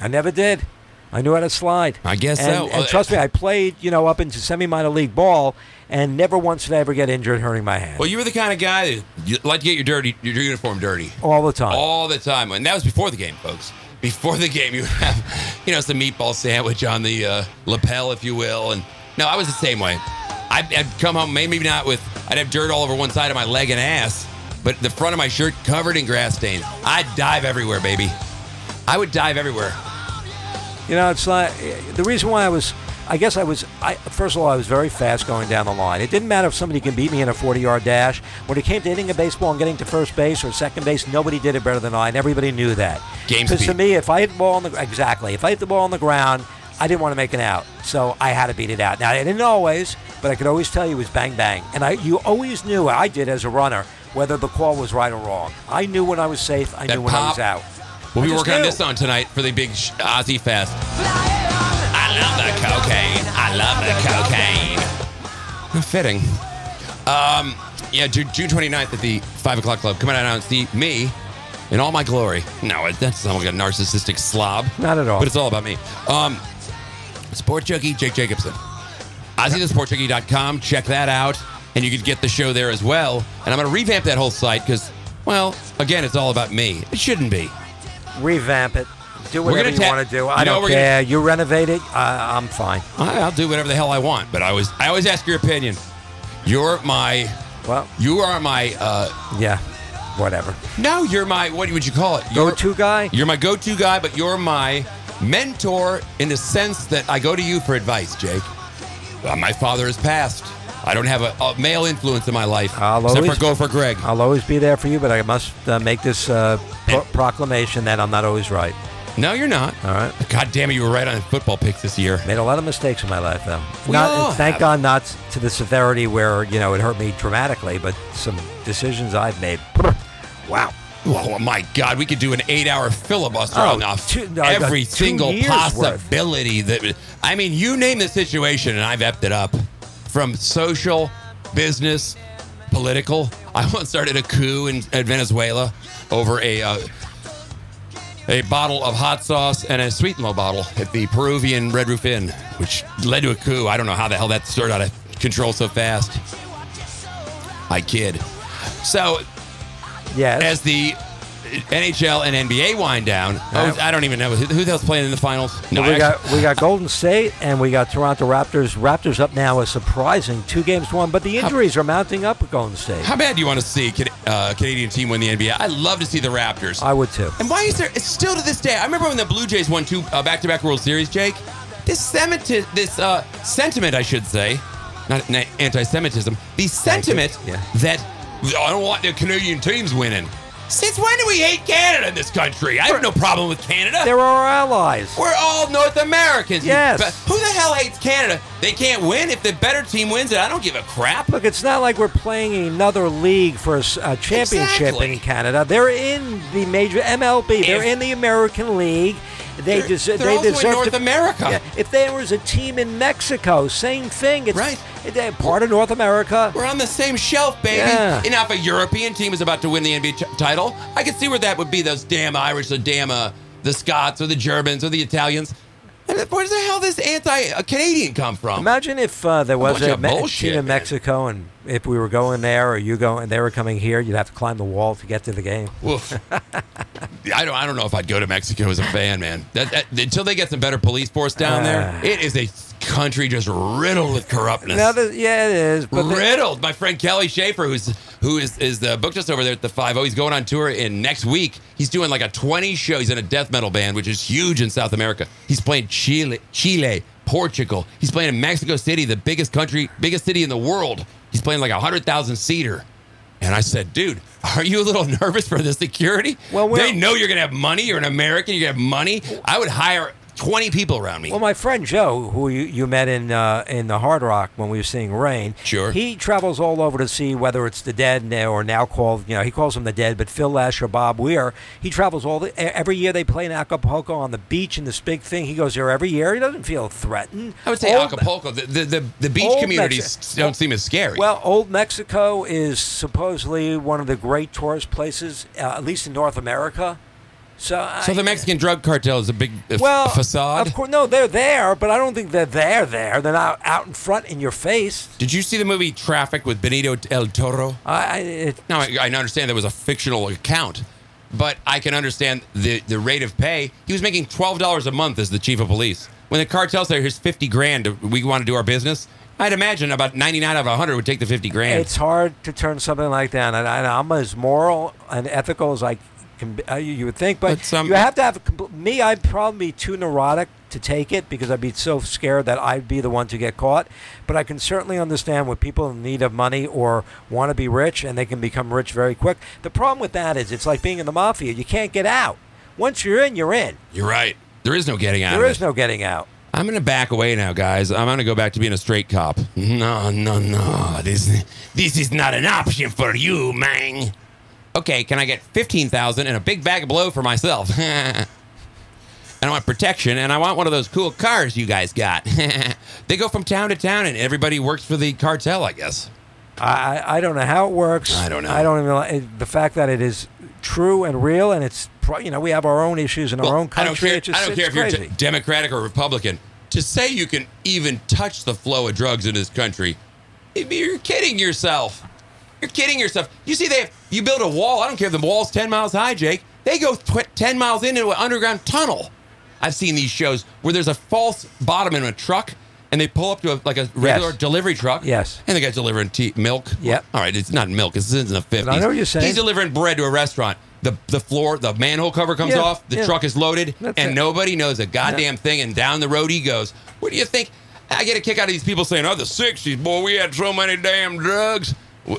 Speaker 2: I never did. I knew how to slide.
Speaker 1: I guess
Speaker 2: and,
Speaker 1: so.
Speaker 2: And trust me, I played, you know, up into semi-minor league ball, and never once did I ever get injured hurting my hand.
Speaker 1: Well, you were the kind of guy that you like to get your dirty your uniform dirty
Speaker 2: all the time.
Speaker 1: all the time, and that was before the game, folks. Before the game, you would have, you know, some meatball sandwich on the uh, lapel, if you will, and no, I was the same way. I'd, I'd come home, maybe not with, I'd have dirt all over one side of my leg and ass, but the front of my shirt covered in grass stains. I'd dive everywhere, baby. I would dive everywhere.
Speaker 2: You know, it's like the reason why I was. I guess I was. I, first of all, I was very fast going down the line. It didn't matter if somebody can beat me in a 40-yard dash. When it came to hitting a baseball and getting to first base or second base, nobody did it better than I, and everybody knew that.
Speaker 1: Game
Speaker 2: Because to me, if I hit the ball on the exactly, if I hit the ball on the ground, I didn't want to make an out, so I had to beat it out. Now I didn't always, but I could always tell you it was bang bang, and I you always knew I did as a runner whether the call was right or wrong. I knew when I was safe. I
Speaker 1: That
Speaker 2: knew when I was out.
Speaker 1: We'll be working on this song tonight for the big Ozzy Fest. I love the cocaine. I love the cocaine. Fitting. Um, yeah, Ju- June 29th at the 5 o'clock club. Come on out and see me in all my glory. No, that sounds like a narcissistic slob.
Speaker 2: Not at all.
Speaker 1: But it's all about me. Um, Sport Junkie, Jake Jacobson. OzzyTheSportJunkie.com. Check that out. And you could get the show there as well. And I'm going to revamp that whole site because, well, again, it's all about me. It shouldn't be.
Speaker 2: Revamp it. Do
Speaker 1: We're
Speaker 2: whatever
Speaker 1: gonna
Speaker 2: you
Speaker 1: ta-
Speaker 2: want to do. I
Speaker 1: know,
Speaker 2: don't
Speaker 1: we're gonna-
Speaker 2: care. You renovate it, I, I'm fine.
Speaker 1: I- I'll do whatever the hell I want, but I always, I always ask your opinion. You're my,
Speaker 2: Well,
Speaker 1: you are my, uh,
Speaker 2: yeah, whatever.
Speaker 1: no, you're my, what would you call it? You're,
Speaker 2: Go-to guy.
Speaker 1: You're my go-to guy, but you're my mentor in the sense that I go to you for advice, Jake. Uh, my father has passed. I don't have a, a male influence in my life,
Speaker 2: I'll
Speaker 1: except
Speaker 2: always-
Speaker 1: for go for Greg.
Speaker 2: I'll always be there for you, but I must uh, make this uh, pro- proclamation that I'm not always right.
Speaker 1: No, you're not.
Speaker 2: All right.
Speaker 1: God damn it, you were right on football picks this year.
Speaker 2: Made a lot of mistakes in my life, though.
Speaker 1: We
Speaker 2: not,
Speaker 1: all
Speaker 2: thank
Speaker 1: have.
Speaker 2: God, not to the severity where you know it hurt me dramatically, but some decisions I've made. Wow.
Speaker 1: Oh my God, we could do an eight-hour filibuster
Speaker 2: Oh,
Speaker 1: on uh,
Speaker 2: two- no,
Speaker 1: every single
Speaker 2: years worth.
Speaker 1: possibility that. I mean, you name the situation, and I've effed it up. From social, business, political. I once started a coup in, in Venezuela over a uh, a bottle of hot sauce and a sweet and low bottle at the Peruvian Red Roof Inn, which led to a coup. I don't know how the hell that started out of control so fast. I kid. So
Speaker 2: Yes.
Speaker 1: as the NHL and NBA wind down, oh, I don't even know who, the hell's playing in the finals. No,
Speaker 2: we
Speaker 1: I
Speaker 2: got we got Golden State and we got Toronto Raptors. Raptors up now a surprising two games to one, but the injuries are mounting up with Golden State.
Speaker 1: how bad do you want to see a uh, Canadian team win the NBA? I love to see the Raptors.
Speaker 2: I would too.
Speaker 1: and why is there? Still to this day. I remember when the Blue Jays won two uh, back-to-back World Series. Jake, this sentiment, this uh, sentiment, I should say, not, not anti-Semitism. The sentiment
Speaker 2: Yeah.
Speaker 1: that I don't want the Canadian teams winning. Since when do we hate Canada in this country? I have no problem with Canada.
Speaker 2: They're our allies.
Speaker 1: We're all North Americans.
Speaker 2: Yes.
Speaker 1: be- who the hell hates Canada? They can't win. If the better team wins it, I don't give a crap.
Speaker 2: Look, it's not like we're playing another league for a championship
Speaker 1: Exactly.
Speaker 2: in Canada. They're in the major MLB. They're
Speaker 1: If-
Speaker 2: in the American League. They, des-
Speaker 1: they're
Speaker 2: they
Speaker 1: also in
Speaker 2: deserve
Speaker 1: North
Speaker 2: to-
Speaker 1: America.
Speaker 2: Yeah, if there was a team in Mexico, same thing. It's
Speaker 1: Right.
Speaker 2: They're part of North America.
Speaker 1: We're on the same shelf, baby.
Speaker 2: Yeah.
Speaker 1: And now if a European team is about to win the NBA t- title, I can see where that would be. Those damn Irish, the damn uh, the Scots, or the Germans, or the Italians. Where the hell does anti-Canadian come from?
Speaker 2: Imagine if uh, there was a, me-
Speaker 1: bullshit,
Speaker 2: team in. Mexico, and if we were going there, or you go, and they were coming here, you'd have to climb the wall to get to the game.
Speaker 1: I don't. I don't know if I'd go to Mexico as a fan, man. That, that- until they get some better police force down there,
Speaker 2: Ah.
Speaker 1: it is a country just riddled with corruptness.
Speaker 2: Yeah, it is, but the-
Speaker 1: riddled. My friend Kelly Shaefer, who's who is is the booked us over there at the Five O. He's going on tour in next week. He's doing like a 20 show. He's in a death metal band, which is huge in South America. He's playing Chile, Chile, Portugal. He's playing in Mexico City, the biggest country, biggest city in the world. He's playing like a hundred thousand seater. And I said, dude, are you a little nervous for the security?
Speaker 2: Well,
Speaker 1: they know you're gonna have money. You're an American. Gonna have money. I would hire 20 people around me.
Speaker 2: Well, my friend Joe, who you, you met in uh, in the Hard Rock when we were seeing Rain,
Speaker 1: Sure.
Speaker 2: he travels all over to see whether it's the Dead now or now called, you know, he calls them the Dead, but Phil Lesh or Bob Weir, he travels all the every year they play in Acapulco on the beach in this big thing. He goes there every year. He doesn't feel threatened.
Speaker 1: I would say
Speaker 2: Old-
Speaker 1: Acapulco. The, the, the, the beach communities
Speaker 2: Mexi-
Speaker 1: don't seem as scary.
Speaker 2: Well, Old Mexico is supposedly one of the great tourist places, uh, at least in North America. So,
Speaker 1: so
Speaker 2: I-
Speaker 1: the Mexican drug cartel is a big uh, f-
Speaker 2: well,
Speaker 1: facade.
Speaker 2: Of course, no, they're there, but I don't think they're there. There, they're not out in front in your face.
Speaker 1: Did you see the movie Traffic with Benicio del Toro?
Speaker 2: I, I it,
Speaker 1: Now, I, I understand that was a fictional account, but I can understand the, the rate of pay. He was making $12 a month as the chief of police. When the cartel said, here's 50 grand, we want to do our business, I'd imagine about 99 out of 100 would take the 50 grand.
Speaker 2: it's hard to turn something like that. And, I, I'm as moral and ethical as I can. Be, uh, you you would think, but
Speaker 1: But some-
Speaker 2: you have to have a compl- me. I'd probably be too neurotic to take it because I'd be so scared that I'd be the one to get caught. But I can certainly understand when people in need of money or want to be rich and they can become rich very quick. The problem with that is it's like being in the mafia. You can't get out. Once you're in, you're in.
Speaker 1: You're right. There is no getting out
Speaker 2: There
Speaker 1: of
Speaker 2: is
Speaker 1: it.
Speaker 2: no getting out.
Speaker 1: I'm going to back away now, guys. I'm going to go back to being a straight cop. No, no, no. This, this is not an option for you, man. Okay, can I get 15000 and a big bag of blow for myself? and I want protection, and I want one of those cool cars you guys got. they go from town to town, and everybody works for the cartel, I guess.
Speaker 2: I, I- don't know how it works.
Speaker 1: I don't know.
Speaker 2: I don't even like the fact that it is true and real, and it's you know we have our own issues in our own country.
Speaker 1: I don't care,
Speaker 2: It's just,
Speaker 1: I don't care if you're
Speaker 2: crazy.
Speaker 1: d- Democratic or Republican. To say you can even touch the flow of drugs in this country, you're kidding yourself. You're kidding yourself. You see, they have, you build a wall. I don't care if the wall's 10 miles high, Jake. They go tw- 10 miles into an underground tunnel. I've seen these shows where there's a false bottom in a truck and they pull up to a, like a regular
Speaker 2: Yes.
Speaker 1: delivery truck.
Speaker 2: Yes.
Speaker 1: And the guy's delivering tea, milk.
Speaker 2: Yep.
Speaker 1: All right, it's not milk. This is in the 50s.
Speaker 2: I know what you're saying.
Speaker 1: He's delivering bread to a restaurant. The, the floor, the manhole cover comes
Speaker 2: Yeah,
Speaker 1: off. The
Speaker 2: yeah.
Speaker 1: truck is loaded,
Speaker 2: That's
Speaker 1: and
Speaker 2: it.
Speaker 1: nobody knows a goddamn thing. And down the road he goes. What do you think? I get a kick out of these people saying, "Oh, the '60s, boy, we had so many damn drugs."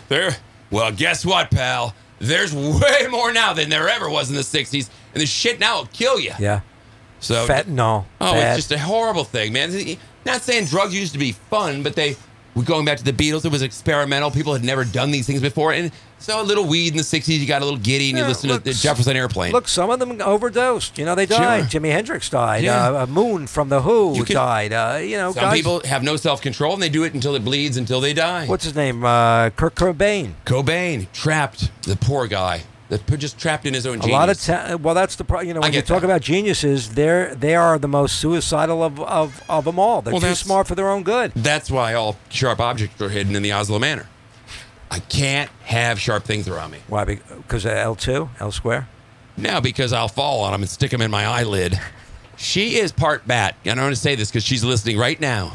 Speaker 1: There. Well, guess what, pal? There's way more now than there ever was in the '60s, and the shit now will kill you.
Speaker 2: Yeah,
Speaker 1: So
Speaker 2: fentanyl.
Speaker 1: Oh,
Speaker 2: Fat-
Speaker 1: it's just a horrible thing, man. Not saying drugs used to be fun, but they, going back to the Beatles, it was experimental. People had never done these things before. And so a little weed in the 60s, you got a little giddy and you listen
Speaker 2: look,
Speaker 1: to the Jefferson Airplane.
Speaker 2: Look, some of them overdosed. You know, they died.
Speaker 1: Sure.
Speaker 2: Jimi Hendrix died.
Speaker 1: Yeah.
Speaker 2: Uh, uh, Moon from the Who
Speaker 1: could-
Speaker 2: died. Uh, you know,
Speaker 1: Some
Speaker 2: guys.
Speaker 1: people have no self control and they do it until it bleeds until they die.
Speaker 2: What's his name? Uh, Kurt Cobain.
Speaker 1: Cobain, trapped, the poor guy, that just trapped in his own Genius.
Speaker 2: A lot of ta- well, that's the problem. you know when you talk
Speaker 1: that.
Speaker 2: about geniuses, they're they are the most suicidal of of, of them all. They're
Speaker 1: Well,
Speaker 2: too smart for their own good.
Speaker 1: That's why all sharp objects are hidden in the Asolo Manor. I can't have sharp things around me.
Speaker 2: Why? Because L two, L square.
Speaker 1: No, because I'll fall on them and stick them in my eyelid. She is part bat. And I don't want to say this because she's listening right now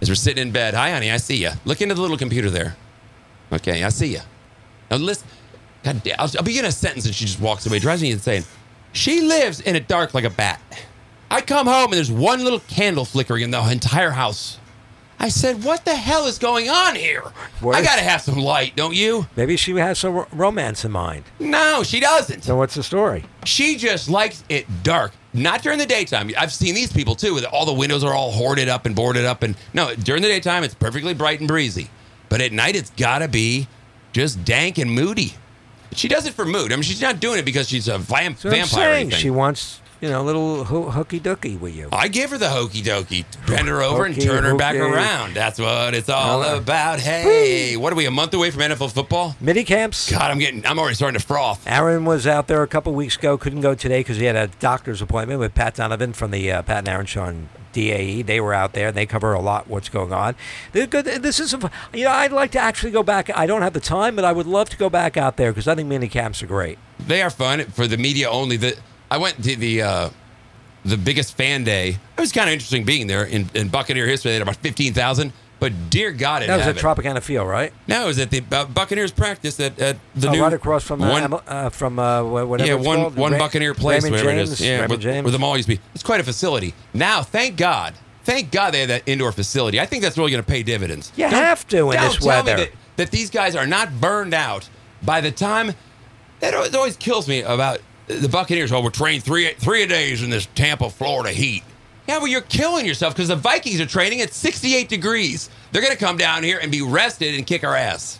Speaker 1: as we're sitting in bed. Hi, honey, I see you. Look into the little computer there. Okay, I see you. Now listen. God damn, I'll, I'll begin a sentence and she just walks away. Drives me insane. She lives in a dark like a bat. I come home and there's one little candle flickering in the entire house. I said, "What the hell is going on here? I got to have some light, don't you?"
Speaker 2: Maybe she has some ro- romance in mind.
Speaker 1: No, she doesn't.
Speaker 2: So what's the story?
Speaker 1: She just likes it dark. Not during the daytime. I've seen these people too, with all the windows are all hoarded up and boarded up. And no, during the daytime, it's perfectly bright and breezy. But at night, it's got to be just dank and moody. She does it for mood. I mean, she's not doing it because she's a vamp-
Speaker 2: I'm
Speaker 1: vampire. or
Speaker 2: She wants you know a little ho- hooky dooky with you.
Speaker 1: I give her the hokey dokey, bend her over and
Speaker 2: Hokey
Speaker 1: turn her back
Speaker 2: dokey.
Speaker 1: around. That's what it's all
Speaker 2: Uh,
Speaker 1: about. Hey, what are we a month away from NFL football?
Speaker 2: Mini camps.
Speaker 1: God, I'm getting, I'm already starting to froth.
Speaker 2: Aaron was out there a couple weeks ago. Couldn't go today because he had a doctor's appointment with Pat Donovan from the uh, Pat and Aaron Show on DAE. They were out there. And They cover a lot what's going on. They're good. This is, a, you know, I'd like to actually go back. I don't have the time, but I would love to go back out there because I think mini camps are great.
Speaker 1: They are fun for the media only. The I went to the uh, the biggest fan day. It was kind of interesting being there in, in Buccaneer history. They had about fifteen thousand. But dear God, it
Speaker 2: That was at Tropicana Field, right?
Speaker 1: No, it was at the uh, Buccaneers practice at, at the
Speaker 2: Oh,
Speaker 1: new
Speaker 2: right across from uh,
Speaker 1: one.
Speaker 2: Uh, from uh, wha- whatever
Speaker 1: yeah, one
Speaker 2: called.
Speaker 1: one Buccaneer place,
Speaker 2: Raymond James,
Speaker 1: it is. Yeah,
Speaker 2: Raymond
Speaker 1: where,
Speaker 2: James.
Speaker 1: where the mall used to be. It's quite a facility. Now, thank God, thank God they have that indoor facility. I think that's really going to pay dividends.
Speaker 2: You
Speaker 1: Don't-
Speaker 2: have to in
Speaker 1: don't
Speaker 2: this
Speaker 1: tell me
Speaker 2: weather.
Speaker 1: that, that these guys are not burned out by the time. That always kills me about the Buccaneers. Well, we're trained three three a days in this Tampa, Florida heat. Yeah, well, you're killing yourself because the Vikings are training at 68 degrees. They're going to come down here and be rested and kick our ass.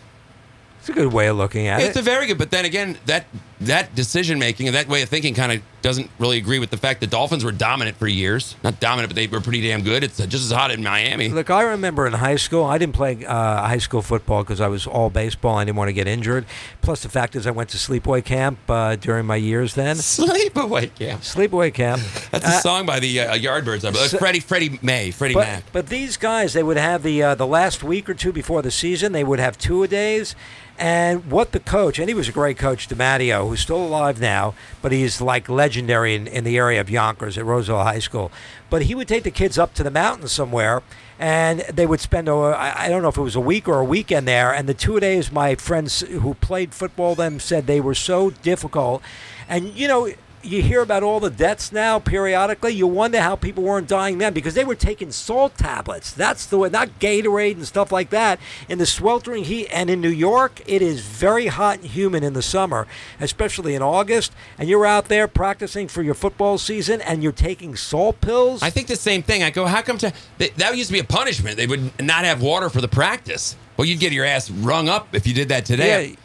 Speaker 2: It's a good way of looking at
Speaker 1: It's
Speaker 2: it.
Speaker 1: It's a very good, but then again, that that decision making and that way of thinking kind of doesn't really agree with the fact that Dolphins were dominant for years. Not dominant, but they were pretty damn good. It's just as hot in Miami.
Speaker 2: Look, I remember in high school, I didn't play uh, high school football because I was all baseball. I didn't want to get injured. Plus, the fact is, I went to sleepaway camp uh, during my years then.
Speaker 1: Sleepaway camp.
Speaker 2: Sleepaway camp.
Speaker 1: That's a
Speaker 2: Uh,
Speaker 1: song by the uh, Yardbirds. I believe.
Speaker 2: so-
Speaker 1: Freddie Freddie May, Freddie
Speaker 2: But,
Speaker 1: Mac.
Speaker 2: but these guys, they would have the uh, the last week or two before the season, they would have two a days. And what the coach, and he was a great coach, DiMatteo, who's still alive now, but he's like legendary in, in the area of Yonkers at Roosevelt High School. But he would take the kids up to the mountains somewhere, and they would spend, a, I I don't know if it was a week or a weekend there. And the two days, my friends who played football then said they were so difficult. And, you know, you hear about all the deaths now periodically. You wonder how people weren't dying then because they were taking salt tablets. That's the way, not Gatorade and stuff like that. In the sweltering heat, and in New York, it is very hot and humid in the summer, especially in August. And you're out there practicing for your football season, and you're taking salt pills.
Speaker 1: I think the same thing. I go, how come to, that used to be a punishment? They would not have water for the practice. Well, you'd get your ass rung up if you did that today.
Speaker 2: Yeah.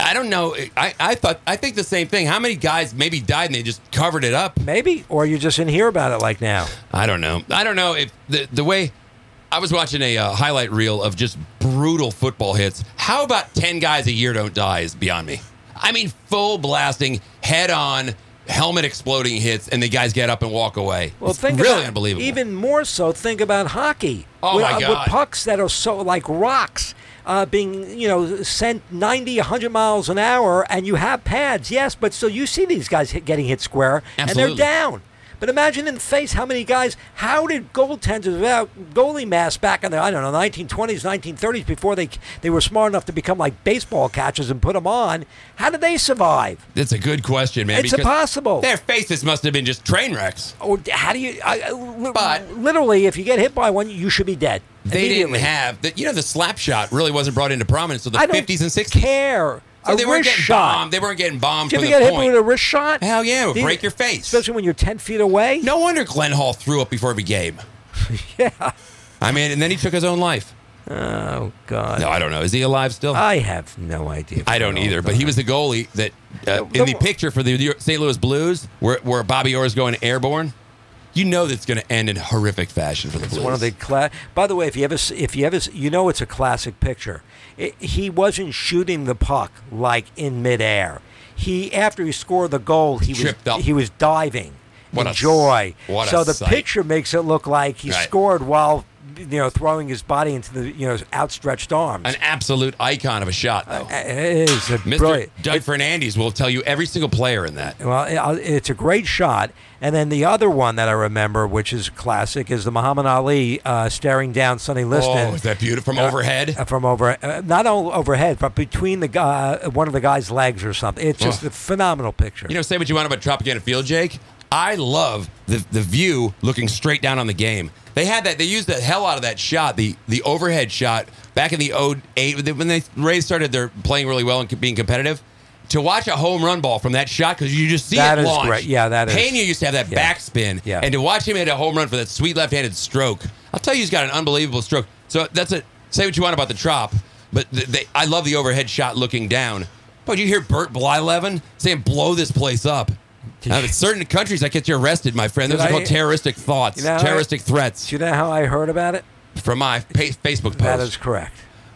Speaker 1: I don't know. I, I thought I think the same thing. How many guys maybe died and they just covered it up?
Speaker 2: Maybe, or you just didn't hear about it like now.
Speaker 1: I don't know. I don't know if the the way I was watching a uh, highlight reel of just brutal football hits. How about ten guys a year don't die is beyond me. I mean, full blasting, head on, helmet exploding hits, and the guys get up and walk away.
Speaker 2: Well,
Speaker 1: it's
Speaker 2: think
Speaker 1: really
Speaker 2: about,
Speaker 1: unbelievable.
Speaker 2: Even more so, think about hockey.
Speaker 1: Oh,
Speaker 2: with,
Speaker 1: my
Speaker 2: uh,
Speaker 1: God.
Speaker 2: With pucks that are so like rocks. Uh, being you know sent 90 100 miles an hour and you have pads yes but still you see these guys hit, getting hit square
Speaker 1: Absolutely.
Speaker 2: and they're down but imagine in the face how many guys how did goaltenders without goalie masks back in the i don't know 1920s 1930s before they they were smart enough to become like baseball catchers and put them on how did they survive
Speaker 1: That's a good question, man.
Speaker 2: It's impossible.
Speaker 1: Their faces must have been just train wrecks.
Speaker 2: Oh, or how do you I, li-
Speaker 1: But-
Speaker 2: literally if you get hit by one you should be dead
Speaker 1: They didn't have the, you know the slap shot really wasn't brought into prominence until the
Speaker 2: don't
Speaker 1: 50s and 60s.
Speaker 2: care. A
Speaker 1: they weren't getting
Speaker 2: shot.
Speaker 1: bombed. They weren't getting bombed
Speaker 2: you ever get
Speaker 1: point.
Speaker 2: hit with a wrist shot?
Speaker 1: Hell yeah, it would
Speaker 2: Did-
Speaker 1: break your face.
Speaker 2: Especially when you're 10 feet away.
Speaker 1: No wonder Glenn Hall threw up before every game.
Speaker 2: Yeah.
Speaker 1: I mean, and then he took his own life.
Speaker 2: Oh, God.
Speaker 1: No, I don't know. Is he alive still?
Speaker 2: I have no idea.
Speaker 1: I don't either. But he was the goalie that uh, in the picture for the St. Louis Blues, where, where Bobby Orr is going airborne. You know that's going to end in horrific fashion for the
Speaker 2: It's
Speaker 1: Blues.
Speaker 2: one of the cla- By the way, if you ever, if you ever, you know, it's a classic picture. It, he wasn't shooting the puck like in midair. He, after he scored the goal, he
Speaker 1: Tripped
Speaker 2: was
Speaker 1: up.
Speaker 2: he was diving.
Speaker 1: What
Speaker 2: in
Speaker 1: a what
Speaker 2: so the
Speaker 1: sight.
Speaker 2: picture makes it look like he
Speaker 1: Right.
Speaker 2: scored while you know throwing his body into the you know outstretched arms.
Speaker 1: An absolute icon of a shot, though.
Speaker 2: it is
Speaker 1: Mr.
Speaker 2: brilliant.
Speaker 1: Doug Fernandez will tell you every single player in that.
Speaker 2: Well, it's a great shot. And then the other one that I remember, which is classic, is the Muhammad Ali uh, staring down Sonny Liston.
Speaker 1: Oh, is that beautiful from
Speaker 2: Uh,
Speaker 1: overhead?
Speaker 2: uh, from over, uh, not only overhead, but between the guy, uh, one of the guy's legs or something. It's just
Speaker 1: Oh.
Speaker 2: a phenomenal picture.
Speaker 1: You know, say what you want about Tropicana Field, Jake. I love the the view looking straight down on the game. They had that. They used the hell out of that shot, the the overhead shot back in the 08 when they Rays started their playing really well and being competitive. To watch a home run ball from that shot because you just see
Speaker 2: That
Speaker 1: it
Speaker 2: is
Speaker 1: launch.
Speaker 2: great. Yeah, that is-
Speaker 1: Pena used to have that
Speaker 2: Yeah.
Speaker 1: backspin,
Speaker 2: Yeah.
Speaker 1: and to watch him hit a home run for that sweet left-handed stroke, I'll tell you, he's got an unbelievable stroke. So that's it. Say what you want about the trop, but th- they, I love the overhead shot looking down. But you hear Bert Blyleven saying, "Blow this place up." Now, in certain countries, that get you arrested, my friend. Those
Speaker 2: Did
Speaker 1: are
Speaker 2: I-
Speaker 1: called terroristic thoughts,
Speaker 2: You know, I-
Speaker 1: terroristic threats.
Speaker 2: Do you know how I heard about it?
Speaker 1: From my pa- Facebook post.
Speaker 2: That is correct.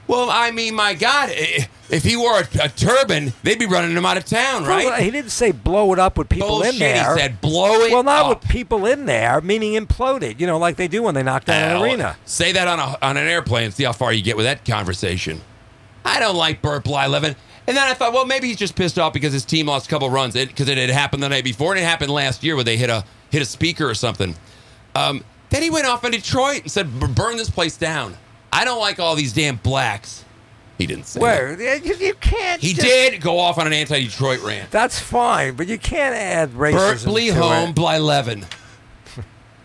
Speaker 1: well, I mean, my God, i- if he wore a, a turban, they'd be running him out of town, right?
Speaker 2: Well, he didn't say blow it up with people
Speaker 1: Bullshit.
Speaker 2: in there.
Speaker 1: He said, "Blow it
Speaker 2: well, not
Speaker 1: up."
Speaker 2: with people in there, meaning imploded. You know, like they do when they knock down an arena.
Speaker 1: Say that on a on an airplane. and See how far you get with that conversation. I don't like Bert Blyleven. And then I thought, well, maybe he's just pissed off because his team lost a couple runs because it, had happened the night before and it happened last year where they hit a hit a speaker or something. Um, then he went off in Detroit and said, "Burn this place down." I don't like all these damn blacks. He didn't say that.
Speaker 2: Where you, you can't.
Speaker 1: He
Speaker 2: just-
Speaker 1: did go off on an anti-Detroit rant.
Speaker 2: That's fine, but you can't add racism.
Speaker 1: Bert Lee
Speaker 2: to
Speaker 1: Home
Speaker 2: it.
Speaker 1: Blyleven.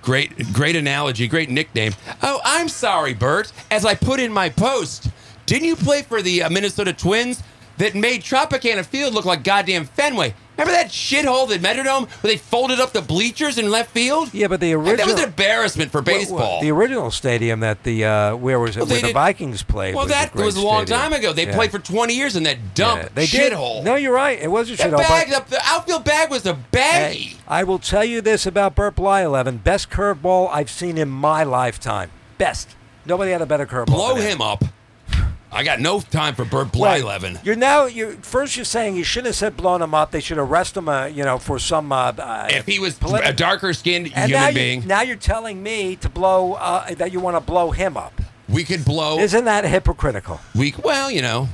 Speaker 1: Great, great analogy, great nickname. Oh, I'm sorry, Bert. As I put in my post, didn't you play for the uh, Minnesota Twins that made Tropicana Field look like goddamn Fenway? Remember that shithole, the Metrodome, where they folded up the bleachers in left field?
Speaker 2: Yeah, but the original That
Speaker 1: was an embarrassment for
Speaker 2: What- what-
Speaker 1: baseball.
Speaker 2: the original stadium that the uh, where was it?
Speaker 1: Well,
Speaker 2: where the
Speaker 1: did-
Speaker 2: Vikings played.
Speaker 1: well,
Speaker 2: was
Speaker 1: that
Speaker 2: a
Speaker 1: was a long
Speaker 2: stadium.
Speaker 1: time ago. They
Speaker 2: Yeah.
Speaker 1: played for 20 years in that dump
Speaker 2: Yeah, they did.
Speaker 1: shithole.
Speaker 2: No, you're right. It was a shithole.
Speaker 1: bag,
Speaker 2: but-
Speaker 1: the, outfield bag was a baggie.
Speaker 2: Hey, I will tell you this about Burp Burt Eleven: best curveball I've seen in my lifetime. Best. Nobody had a better curveball.
Speaker 1: Blow him up. I got no time for Bert Blyleven.
Speaker 2: You're now. You first. You're saying you shouldn't have said blown him up. They should arrest him. Uh, you know, for some. Uh, uh,
Speaker 1: If he was
Speaker 2: politi-
Speaker 1: a darker skinned human
Speaker 2: now
Speaker 1: being,
Speaker 2: You, now you're telling me to blow uh, that you want to blow him up.
Speaker 1: we could blow.
Speaker 2: Isn't that hypocritical?
Speaker 1: we well, you know,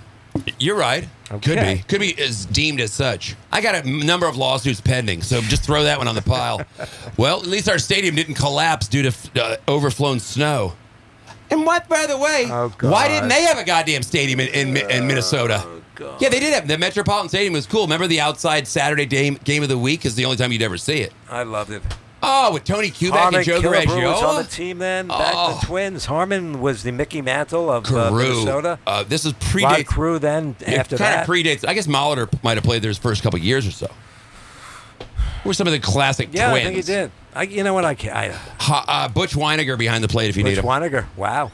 Speaker 1: you're right. Could be. Could be as deemed as such. I got a number of lawsuits pending, so just throw that one on the pile. well, at least our stadium didn't collapse due to uh, overflown snow. And what, by the way,
Speaker 2: Oh,
Speaker 1: why didn't they have a goddamn stadium in, in, in Minnesota?
Speaker 2: God.
Speaker 1: Yeah, they did have the Metropolitan Stadium was cool. Remember the outside Saturday game, game of the week is the only time you'd ever see it.
Speaker 2: I loved it.
Speaker 1: Oh, with Tony Kubek
Speaker 2: Harmon
Speaker 1: and Joe
Speaker 2: Killebrew was on the team then. Back
Speaker 1: Oh.
Speaker 2: the Twins. Harmon was the Mickey Mantle of uh. Minnesota.
Speaker 1: Uh, this is
Speaker 2: Rod. Crew then after
Speaker 1: kind
Speaker 2: that.
Speaker 1: of predates. I guess Molitor might have played there his first couple years or so. Who were some of the classic
Speaker 2: yeah,
Speaker 1: twins?
Speaker 2: I think he did. I, you know what? I can't. I,
Speaker 1: Ha, uh, Butch Wynegar behind the plate if you
Speaker 2: Butch
Speaker 1: need him.
Speaker 2: Wynegar. Wow.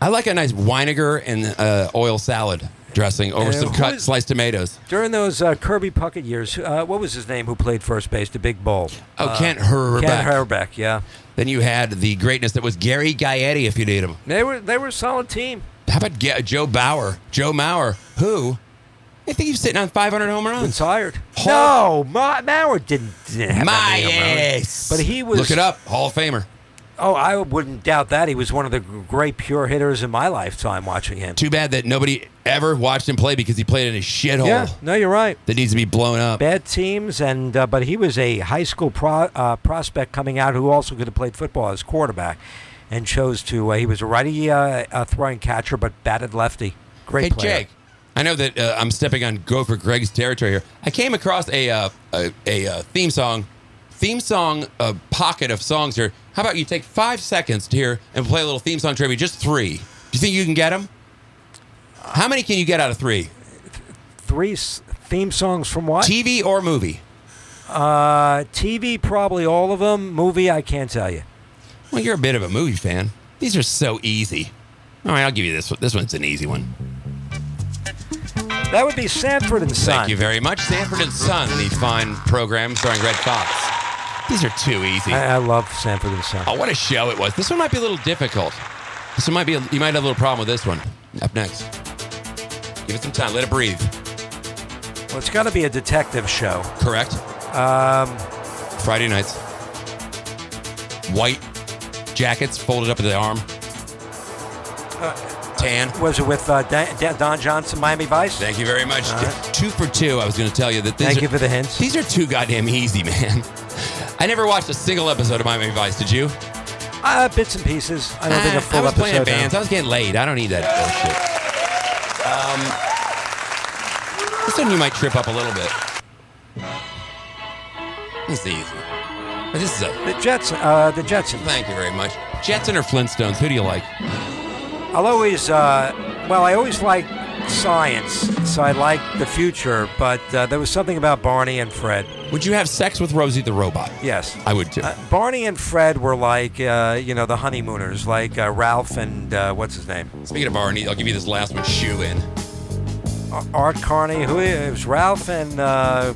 Speaker 1: I like a nice Weiniger and uh, oil salad dressing over
Speaker 2: Uh,
Speaker 1: some cut sliced tomatoes.
Speaker 2: During those uh, Kirby Puckett years, uh, what was his name who played first base, the big bull?
Speaker 1: Oh,
Speaker 2: Uh,
Speaker 1: Kent Hrbek.
Speaker 2: Ken Hrbek, yeah.
Speaker 1: Then you had the greatness that was Gary Gaetti if you need him.
Speaker 2: They were they were a solid team.
Speaker 1: How about Joe Bauer? Joe Mauer, who I think he's sitting on 500 home runs.
Speaker 2: Retired.
Speaker 1: Hall-
Speaker 2: No, Ma- Mauer didn't, didn't have
Speaker 1: My
Speaker 2: any home runs.
Speaker 1: ass.
Speaker 2: But he was.
Speaker 1: Look it up. Hall of Famer.
Speaker 2: Oh, I wouldn't doubt that. He was one of the great pure hitters in my lifetime watching him.
Speaker 1: Too bad that nobody ever watched him play because he played in a shithole
Speaker 2: Yeah, no, you're right.
Speaker 1: that needs to be blown up.
Speaker 2: Bad teams, and uh, but he was a high school pro, uh, prospect coming out who also could have played football as quarterback, and chose to. Uh, he was a righty uh, uh, throwing catcher, but batted lefty. Great
Speaker 1: Hey,
Speaker 2: player.
Speaker 1: Jake. I know that uh, I'm stepping on Gopher Greg's territory here. I came across a uh, a, a uh, theme song, theme song uh, pocket of songs here. How about you take five seconds to hear and play a little theme song trivia? Just three. Do you think you can get them? How many can you get out of three?
Speaker 2: Three s- theme songs from what?
Speaker 1: TV or movie?
Speaker 2: uh, TV, probably all of them. Movie, I can't tell you.
Speaker 1: Well, you're a bit of a movie fan. These are so easy. All right, I'll give you this one. This one's an easy one.
Speaker 2: That would be Sanford and Son.
Speaker 1: Thank you very much. Sanford and Son, the fine program starring Redd Foxx. These are too easy.
Speaker 2: I, I love Sanford and Son.
Speaker 1: Oh, what a show it was. This one might be a little difficult. This one might be, a, you might have a little problem with this one. Up next. Give it some time. Let it breathe.
Speaker 2: Well, it's got to be a detective show.
Speaker 1: Correct?
Speaker 2: Um,
Speaker 1: Friday nights. White jackets folded up at the arm. Tan.
Speaker 2: was it with uh, Don Johnson, Miami Vice?
Speaker 1: Thank you very much.
Speaker 2: Right.
Speaker 1: Two for two. I was going to tell you that these
Speaker 2: Thank
Speaker 1: are,
Speaker 2: you for the hints.
Speaker 1: These are too goddamn easy, man. I never watched a single episode of Miami Vice. Did you?
Speaker 2: Uh, bits and pieces. I don't think a
Speaker 1: Ah,
Speaker 2: full
Speaker 1: I was
Speaker 2: episode.
Speaker 1: playing bands. I was getting laid. I don't need that bullshit. Um, this one you might trip up a little bit. This is easy. This is a.
Speaker 2: The Jets. Uh, the Jetsons.
Speaker 1: Thank you very much. Jetson or Flintstones? Who do you like?
Speaker 2: I'll always. Uh, well, I always like science, so I like the future. But uh, there was something about Barney and Fred.
Speaker 1: Would you have sex with Rosie the robot?
Speaker 2: Yes.
Speaker 1: I would too.
Speaker 2: Uh, Barney and Fred were like, uh, you know, the honeymooners, like uh, Ralph and uh, what's his name,
Speaker 1: Speaking of Barney, I'll give you this last one. Shoe in.
Speaker 2: Art Carney. who is Ralph and uh,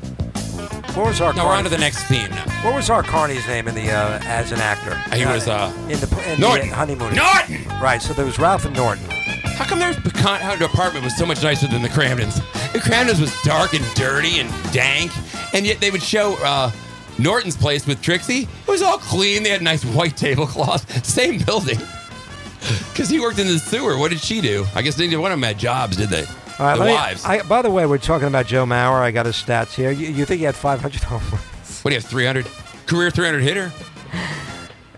Speaker 2: what was Art?
Speaker 1: No, we're on to the next theme now.
Speaker 2: What was our Carney's name in the uh, as an actor?
Speaker 1: He was, uh,
Speaker 2: in the in
Speaker 1: Norton.
Speaker 2: the honeymooners.
Speaker 1: Norton!
Speaker 2: Right. So there was Ralph and Norton.
Speaker 1: How come their pecan- how their apartment was so much nicer than the Kramdens? The Kramdens was dark and dirty and dank, and yet they would show uh, Norton's place with Trixie. It was all clean. They had nice white tablecloths. Same building. Because he worked in the sewer. What did she do? I guess neither one of them had jobs, did they?
Speaker 2: All right,
Speaker 1: the
Speaker 2: let me-
Speaker 1: wives.
Speaker 2: I, by the way, we're talking about Joe Mauer. I got his stats here. You, you think he had 500 home runs?
Speaker 1: what do you have? 300 career 300 hitter.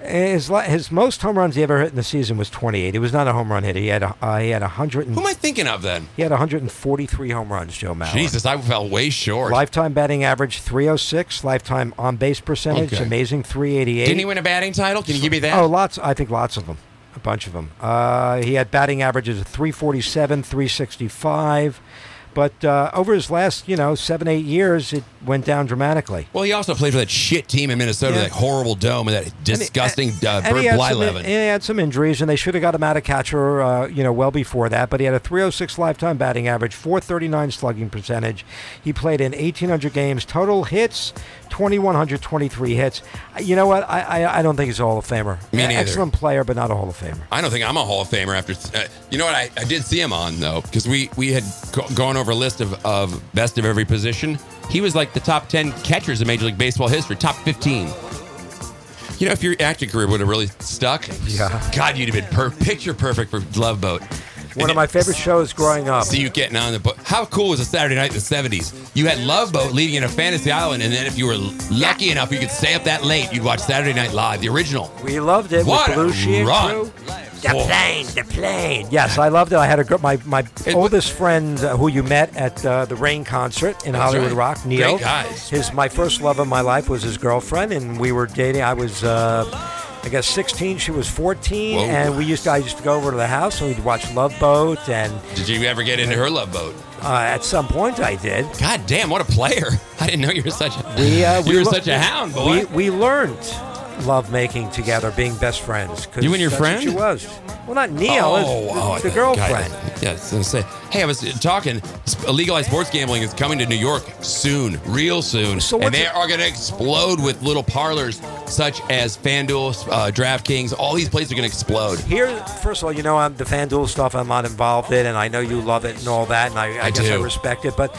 Speaker 2: His his most home runs he ever hit in the season was 28. He was not a home run hitter. He had a, uh, he had 100 and,
Speaker 1: Who am I thinking of then?
Speaker 2: he had 143 home runs. Joe Mauer.
Speaker 1: Jesus, I fell way short.
Speaker 2: Lifetime batting average 306. Lifetime on base percentage
Speaker 1: Okay.
Speaker 2: amazing 388.
Speaker 1: Didn't he win a batting title? Can you give me that?
Speaker 2: Oh, lots. I think lots of them. A bunch of them. Uh, he had batting averages of 347, 365. But uh, over his last, you know, seven, eight years, it went down dramatically.
Speaker 1: Well, he also played for that shit team in Minnesota,
Speaker 2: Yeah.
Speaker 1: that horrible dome, and that disgusting uh,
Speaker 2: And
Speaker 1: Bert
Speaker 2: had, some,
Speaker 1: Blyleven.
Speaker 2: he had some injuries, and they should have got him out of catcher, uh, you know, well before that. But he had a 306 lifetime batting average, 439 slugging percentage. He played in 1,800 games, total hits, 2,123 hits. You know what? I, I, I don't think he's a Hall of Famer.
Speaker 1: Me neither.
Speaker 2: Excellent player, but not a Hall of Famer.
Speaker 1: I don't think I'm a Hall of Famer after. Uh, you know what? I, I did see him on though because we we had go, gone over a list of, of best of every position. He was like the top ten catchers in Major League Baseball history, top fifteen. You know, if your acting career would have really stuck,
Speaker 2: Yeah.
Speaker 1: God, you'd have been per- picture perfect for Love Boat.
Speaker 2: One of my favorite shows growing up.
Speaker 1: See you getting on the boat. How cool was a Saturday night in the 70s? You had Love Boat leading in a fantasy island, and then if you were lucky enough, you could stay up that late. You'd watch Saturday Night Live, the original.
Speaker 2: We loved it
Speaker 1: What
Speaker 2: with
Speaker 1: a
Speaker 2: Belushi
Speaker 1: run.
Speaker 2: The
Speaker 1: Oh.
Speaker 2: plane, the plane. Yes, I loved it. I had a gr- my my
Speaker 1: It-
Speaker 2: oldest friend uh, who you met at uh, the Rain concert in Hollywood
Speaker 1: right.
Speaker 2: Rock, Neil.
Speaker 1: Great guys.
Speaker 2: His my first love of my life was his girlfriend, and we were dating. I was. Uh, I guess 16, she was 14,
Speaker 1: Whoa.
Speaker 2: and we used to, I used to go over to the house and we'd watch Love Boat, and
Speaker 1: Did you ever get into her Love Boat?
Speaker 2: uh, at some point I did.
Speaker 1: God damn, what a player! I didn't know you were such a
Speaker 2: We, uh,
Speaker 1: you
Speaker 2: we
Speaker 1: were
Speaker 2: lo-
Speaker 1: such a hound, boy.
Speaker 2: We, we learned love making together, being best friends.
Speaker 1: You and your friend?
Speaker 2: She was. Well, not Neil.
Speaker 1: oh,
Speaker 2: it's the,
Speaker 1: oh,
Speaker 2: the girlfriend.
Speaker 1: yeah, I was gonna say. Hey, I was talking. Legalized sports gambling is coming to New York soon, real soon,
Speaker 2: So
Speaker 1: and they
Speaker 2: it-
Speaker 1: are going to explode with little parlors such as FanDuel, uh, DraftKings. All these places are going to explode.
Speaker 2: Here, first of all, you know I'm the FanDuel stuff. I'm not involved in, and I know you love it and all that, and I, I,
Speaker 1: I
Speaker 2: guess I respect it. But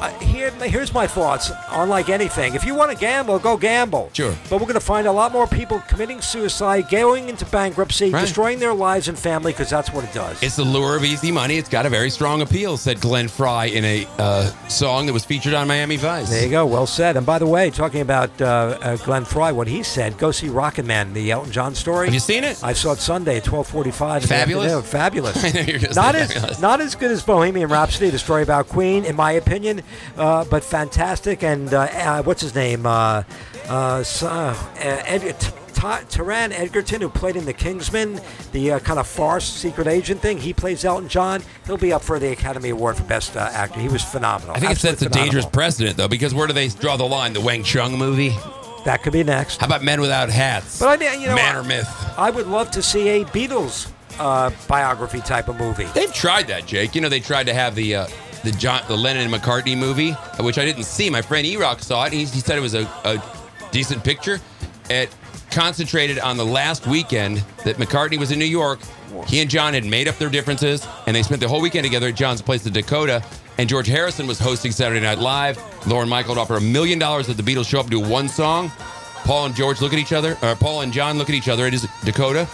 Speaker 2: uh, here, here's my thoughts. Unlike anything, if you want to gamble, go gamble.
Speaker 1: Sure.
Speaker 2: But we're going to find a lot more people committing suicide, going into bankruptcy,
Speaker 1: Right.
Speaker 2: destroying their lives and family, because that's what it does.
Speaker 1: It's the lure of easy money. It's got a very strong appeal," said Glenn Frey in a uh, song that was featured on Miami Vice.
Speaker 2: There you go. Well said. And by the way, talking about uh, uh, Glenn Frey, what he said, go see Rocket Man, the Elton John story.
Speaker 1: Have you seen it?
Speaker 2: I saw it Sunday at twelve forty-five.
Speaker 1: Fabulous?
Speaker 2: Fabulous.
Speaker 1: I know you're
Speaker 2: not as
Speaker 1: fabulous.
Speaker 2: not as good as Bohemian Rhapsody, the story about Queen, in my opinion, uh, but fantastic. And uh, uh, what's his name? Uh, uh, uh, Ed, Taron Egerton, who played in The Kingsman, the uh, kind of farce secret agent thing. He plays Elton John. He'll be up for the Academy Award for Best uh, Actor. He was phenomenal.
Speaker 1: I think it sets a dangerous precedent, though, because where do they draw the line? The Wang Chung movie?
Speaker 2: That could be next.
Speaker 1: How about Men Without Hats?
Speaker 2: But I, mean you know,
Speaker 1: Man or Myth?
Speaker 2: I would love to see a Beatles uh, biography type of movie.
Speaker 1: They've tried that, Jake. You know, they tried to have the uh, the John, the Lennon and McCartney movie, which I didn't see. My friend E-Rock saw it. He, he said it was a, a decent picture. It concentrated on the last weekend that McCartney was in New York. He and John had made up their differences, and they spent the whole weekend together at John's place, the Dakota. And George Harrison was hosting Saturday Night Live. Lorne Michael would offer a million dollars that the Beatles show up do one song. Paul and George look at each other, or Paul and John look at each other It is Dakota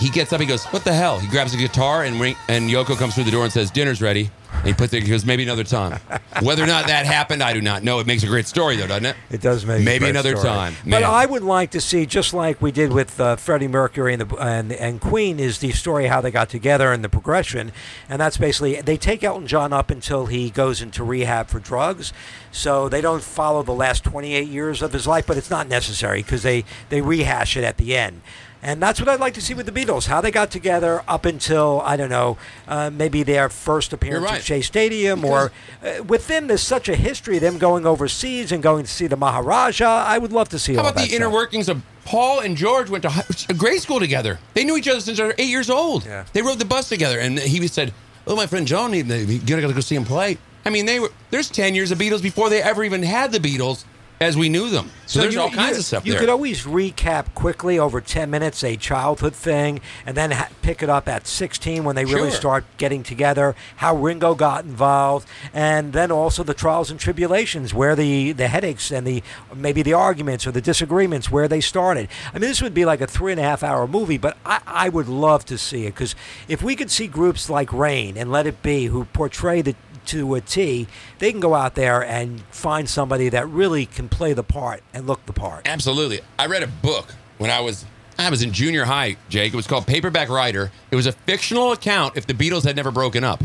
Speaker 1: he gets up. He goes, "What the hell?" He grabs a guitar and and Yoko comes through the door and says, "Dinner's ready." He puts it. He goes, "Maybe another time." Whether or not that happened, I do not know. It makes a great story, though, doesn't it?
Speaker 2: It does make a
Speaker 1: Maybe another
Speaker 2: story.
Speaker 1: time.
Speaker 2: But I would like to see, just like we did with uh, Freddie Mercury and, the, and and Queen, is the story how they got together and the progression, and that's basically they take Elton John up until he goes into rehab for drugs, so they don't follow the last 28 years of his life, but it's not necessary because they they rehash it at the end. And that's what I'd like to see with the Beatles, how they got together up until, I don't know, uh, maybe their first appearance
Speaker 1: right.
Speaker 2: at Shea Stadium, or uh, with them, there's such a history, of them going overseas and going to see the Maharaja. I would love to see
Speaker 1: How about
Speaker 2: that
Speaker 1: the inner workings of Paul and George went to grade school together? They knew each other since they were eight years old.
Speaker 2: Yeah.
Speaker 1: They rode the bus together, and he said, "Oh, my friend John, you gotta go see him play." I mean, they were there's ten years of Beatles before they ever even had the Beatles as we knew them. So, there's
Speaker 2: you-
Speaker 1: all kinds
Speaker 2: you-
Speaker 1: of stuff there.
Speaker 2: You
Speaker 1: there.
Speaker 2: could always recap quickly over 10 minutes a childhood thing and then ha- pick it up at 16 when they really
Speaker 1: Sure.
Speaker 2: start getting together, how Ringo got involved, and then also the trials and tribulations, where the, the headaches and the maybe the arguments or the disagreements, where they started. I mean, this would be like a three and a half hour movie, but I, I would love to see it because if we could see groups like Rain and Let It Be who portray the to a T, they can go out there and find somebody that really can play the part and look the part.
Speaker 1: Absolutely. I read a book when I was, I was in junior high, Jake. It was called Paperback Writer. It was a fictional account if the Beatles had never broken up.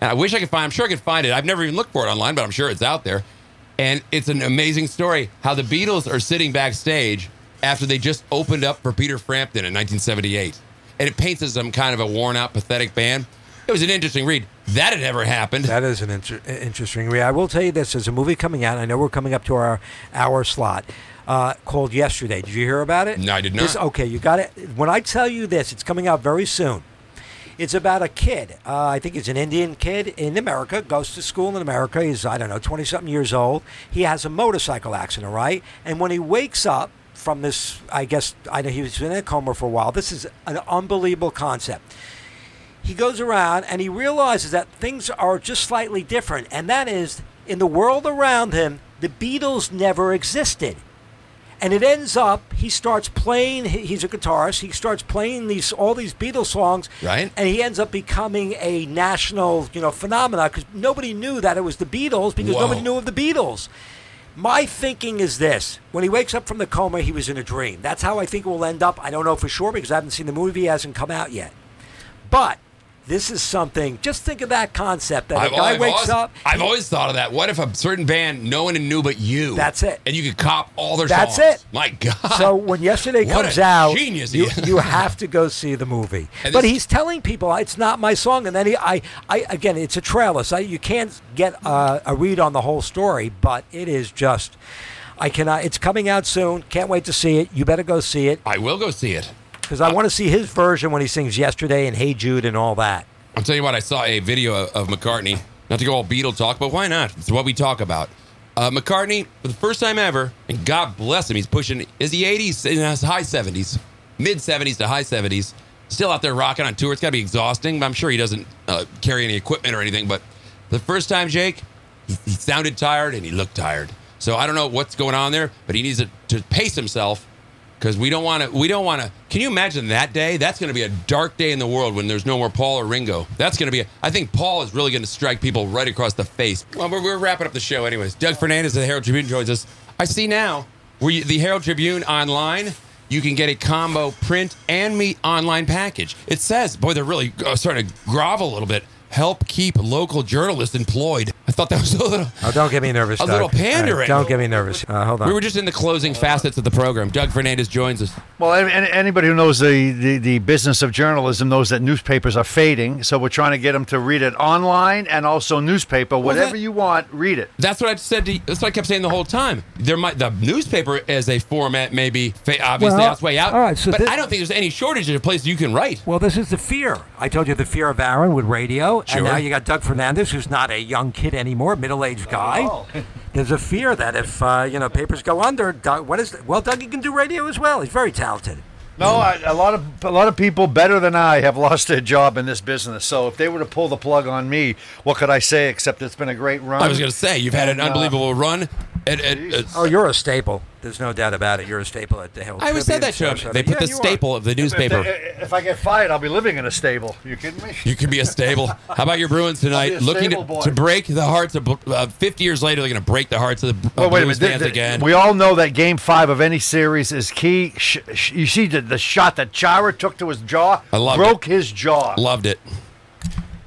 Speaker 1: And I wish I could find. I'm sure I could find it. I've never even looked for it online, but I'm sure it's out there. And it's an amazing story how the Beatles are sitting backstage after they just opened up for Peter Frampton in 1978, and it paints as some kind of a worn-out, pathetic band. It was an interesting read. That had never happened.
Speaker 2: That is an inter- interesting read. I will tell you this: there's a movie coming out. I know we're coming up to our hour slot. Uh, called Yesterday. Did you hear about it?
Speaker 1: No, I did not.
Speaker 2: This- okay, you got it. When I tell you this, it's coming out very soon. It's about a kid. Uh, I think he's an Indian kid in America, goes to school in America. He's, I don't know, 20 something years old. He has a motorcycle accident, right? And when he wakes up from this, I guess, I know he was in a coma for a while. This is an unbelievable concept. He goes around and he realizes that things are just slightly different. And that is, in the world around him, the Beatles never existed and it ends up he starts playing he's a guitarist he starts playing these all these beatles songs
Speaker 1: Right.
Speaker 2: and he ends up becoming a national you know phenomenon because nobody knew that it was the beatles because
Speaker 1: Whoa.
Speaker 2: nobody knew of the beatles my thinking is this when he wakes up from the coma he was in a dream that's how i think it will end up i don't know for sure because i haven't seen the movie it hasn't come out yet but this is something just think of that concept that a guy wakes
Speaker 1: always,
Speaker 2: up
Speaker 1: I've
Speaker 2: he-
Speaker 1: always thought of that. What if a certain band no one knew but you?
Speaker 2: That's it.
Speaker 1: And you could cop all their
Speaker 2: That's
Speaker 1: songs.
Speaker 2: That's it.
Speaker 1: My God.
Speaker 2: So when yesterday comes out,
Speaker 1: genius
Speaker 2: you, you have to go see the movie.
Speaker 1: And
Speaker 2: but
Speaker 1: this-
Speaker 2: he's telling people it's not my song, and then he, I, I again, it's a trailer, so you can't get uh, a read on the whole story. But it is just, I cannot. It's coming out soon. Can't wait to see it. You better go see it
Speaker 1: I will go see it.
Speaker 2: Because I want to see his version when he sings "Yesterday" and "Hey Jude" and all that.
Speaker 1: I'll tell you what, I saw a video of, McCartney. Not to go all Beatle talk, but why not? It's what we talk about. Uh, McCartney, for the first time ever, and God bless him, he's pushing, is he 80s? In his high 70s, mid 70s to high 70s. Still out there rocking on tour. It's got to be exhausting, but I'm sure he doesn't uh, carry any equipment or anything. But the first time, Jake, he, he sounded tired and he looked tired. So I don't know what's going on there, but he needs to, to pace himself because we don't want to. We don't want to. Can you imagine that day? That's going to be a dark day in the world when there's no more Paul or Ringo. That's going to be. A, I think Paul is really going to strike people right across the face. Well, we're, we're wrapping up the show, anyways. Doug Fernandez of the Herald Tribune joins us. I see now the Herald Tribune online. You can get a combo print and meat online package. It says, boy, they're really uh, starting to grovel a little bit. Help keep local journalists employed. I thought that was a little.
Speaker 2: Oh, don't get me nervous.
Speaker 1: A
Speaker 2: Doug.
Speaker 1: little
Speaker 2: All right,
Speaker 1: pandering.
Speaker 2: don't get me nervous. Uh, hold on.
Speaker 1: We were just in the closing facets of the program. Doug Fernandez joins us.
Speaker 3: Well, any, any- anybody who knows the, the, the business of journalism knows that newspapers are fading. So we're trying to get them to read it online and also newspaper. Whatever
Speaker 1: that-
Speaker 3: you want, read it.
Speaker 1: That's what I said. To, that's what I kept saying the whole time. There might the newspaper as a format maybe fa- obviously
Speaker 2: Well,
Speaker 1: that's way out.
Speaker 2: all right, so
Speaker 1: but
Speaker 2: thi-
Speaker 1: I don't think there's any shortage of places you can write.
Speaker 2: Well, this is the fear. I told you the fear of Aaron with radio,
Speaker 1: Sure.
Speaker 2: and now you got Doug Fernandez, who's not a young kid anymore, middle-aged guy. There's a fear that if uh, you know papers go under, Doug, what is? Well, Doug, he can do radio as well. He's very talented.
Speaker 3: No, I, a lot of a lot of people better than I have lost their job in this business. So if they were to pull the plug on me, what could I say except it's been a great run?
Speaker 1: I was going to say you've had an
Speaker 3: And, uh,
Speaker 1: unbelievable run. At, at, at-
Speaker 2: Oh, you're a staple. There's no doubt about it. You're a staple at the Herald.
Speaker 1: I always said that
Speaker 2: Tribune,
Speaker 1: to him. They put
Speaker 2: Yeah,
Speaker 1: the
Speaker 2: you are.
Speaker 1: staple of the
Speaker 3: If, they-
Speaker 1: newspaper.
Speaker 3: if I get fired, I'll be living in a stable. You kidding me?
Speaker 1: You could be a stable. How about your Bruins tonight?
Speaker 3: I'll be a
Speaker 1: Looking to, to break the hearts of uh, 50 years later. They're going to break the hearts of the
Speaker 3: Well, wait a
Speaker 1: Blues
Speaker 3: minute.
Speaker 1: fans
Speaker 3: Th- th-
Speaker 1: again.
Speaker 3: We all know that Game Five of any series is key. Sh- sh- you see the, the shot that Chara took to his jaw,
Speaker 1: I loved it.
Speaker 3: broke his jaw.
Speaker 1: Loved it.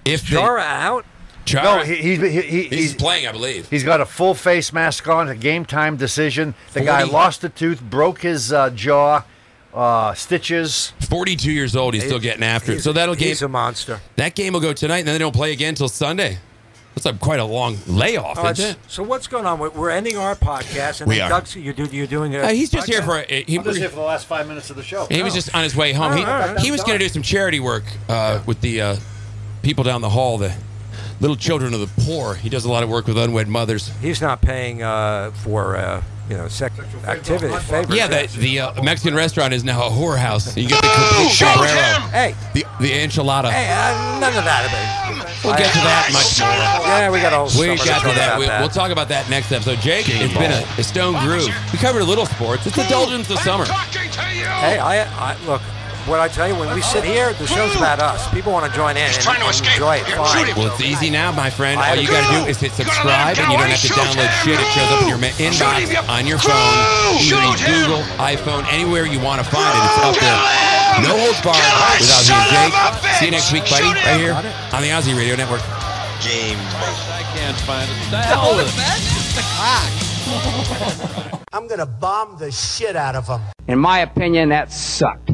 Speaker 1: If they-
Speaker 2: Chara out.
Speaker 1: Chara,
Speaker 3: No, he, he, he, he-
Speaker 1: he's,
Speaker 3: he's
Speaker 1: playing, I believe.
Speaker 3: He's got a full face mask on, a game time decision. The guy lost a tooth, broke his uh, jaw, uh, stitches.
Speaker 1: 42 years old. He's still getting after it. So that'll game
Speaker 2: He's a monster.
Speaker 1: that game will go tonight, and then they don't play again until Sunday. That's a, quite a long layoff,
Speaker 2: All right,
Speaker 1: isn't it?
Speaker 2: so what's going on? We're- We're ending our podcast, and
Speaker 1: We are.
Speaker 2: Doug's, you're, do, you're doing it.
Speaker 1: Uh, he's just here for a, he,
Speaker 3: I'm just here for the last five minutes of the show.
Speaker 1: he was just on his way home. He,
Speaker 2: All right,
Speaker 1: he was going to do some charity work uh, with the uh, people down the hall, the little children of the poor. He does a lot of work with unwed mothers.
Speaker 2: He's not paying uh, for uh, you know sex activity favors.
Speaker 1: Yeah, the, the uh, Mexican restaurant is now a whorehouse. You get the complete sombrero,
Speaker 2: Hey,
Speaker 1: the the enchilada.
Speaker 2: hey, uh, none of that.
Speaker 1: We'll get to that much more.
Speaker 2: Yeah, we got all.
Speaker 1: We got to that. We,
Speaker 2: About
Speaker 1: we'll talk about that next episode. Jake, it's been a, a stone groove. We covered a little sports. It's indulgence of summer.
Speaker 2: Hey, I, I look. What I tell you, when we sit here, the show's about us. People want to join in and,
Speaker 4: trying to
Speaker 2: and
Speaker 4: escape.
Speaker 2: enjoy it.
Speaker 4: Here,
Speaker 2: Fine.
Speaker 4: shoot him.
Speaker 1: Well, it's easy now, my friend. All you got to do is hit subscribe, and you don't have to download
Speaker 4: him.
Speaker 1: shit. It shows up in your inbox
Speaker 4: him, you
Speaker 1: on your phone,
Speaker 4: Shoot
Speaker 1: either
Speaker 4: him.
Speaker 1: Google, iPhone, anywhere you want to find it. It's up there. No holds barred
Speaker 4: Kill him,
Speaker 1: with Ozzy and Jake.
Speaker 4: of a bitch.
Speaker 1: See you next week, buddy. Right here on the Ozzy Radio Network.
Speaker 4: Game.
Speaker 5: I can't find it. The hell with it.
Speaker 6: I'm gonna bomb the shit out of them.
Speaker 7: In my opinion, that sucked.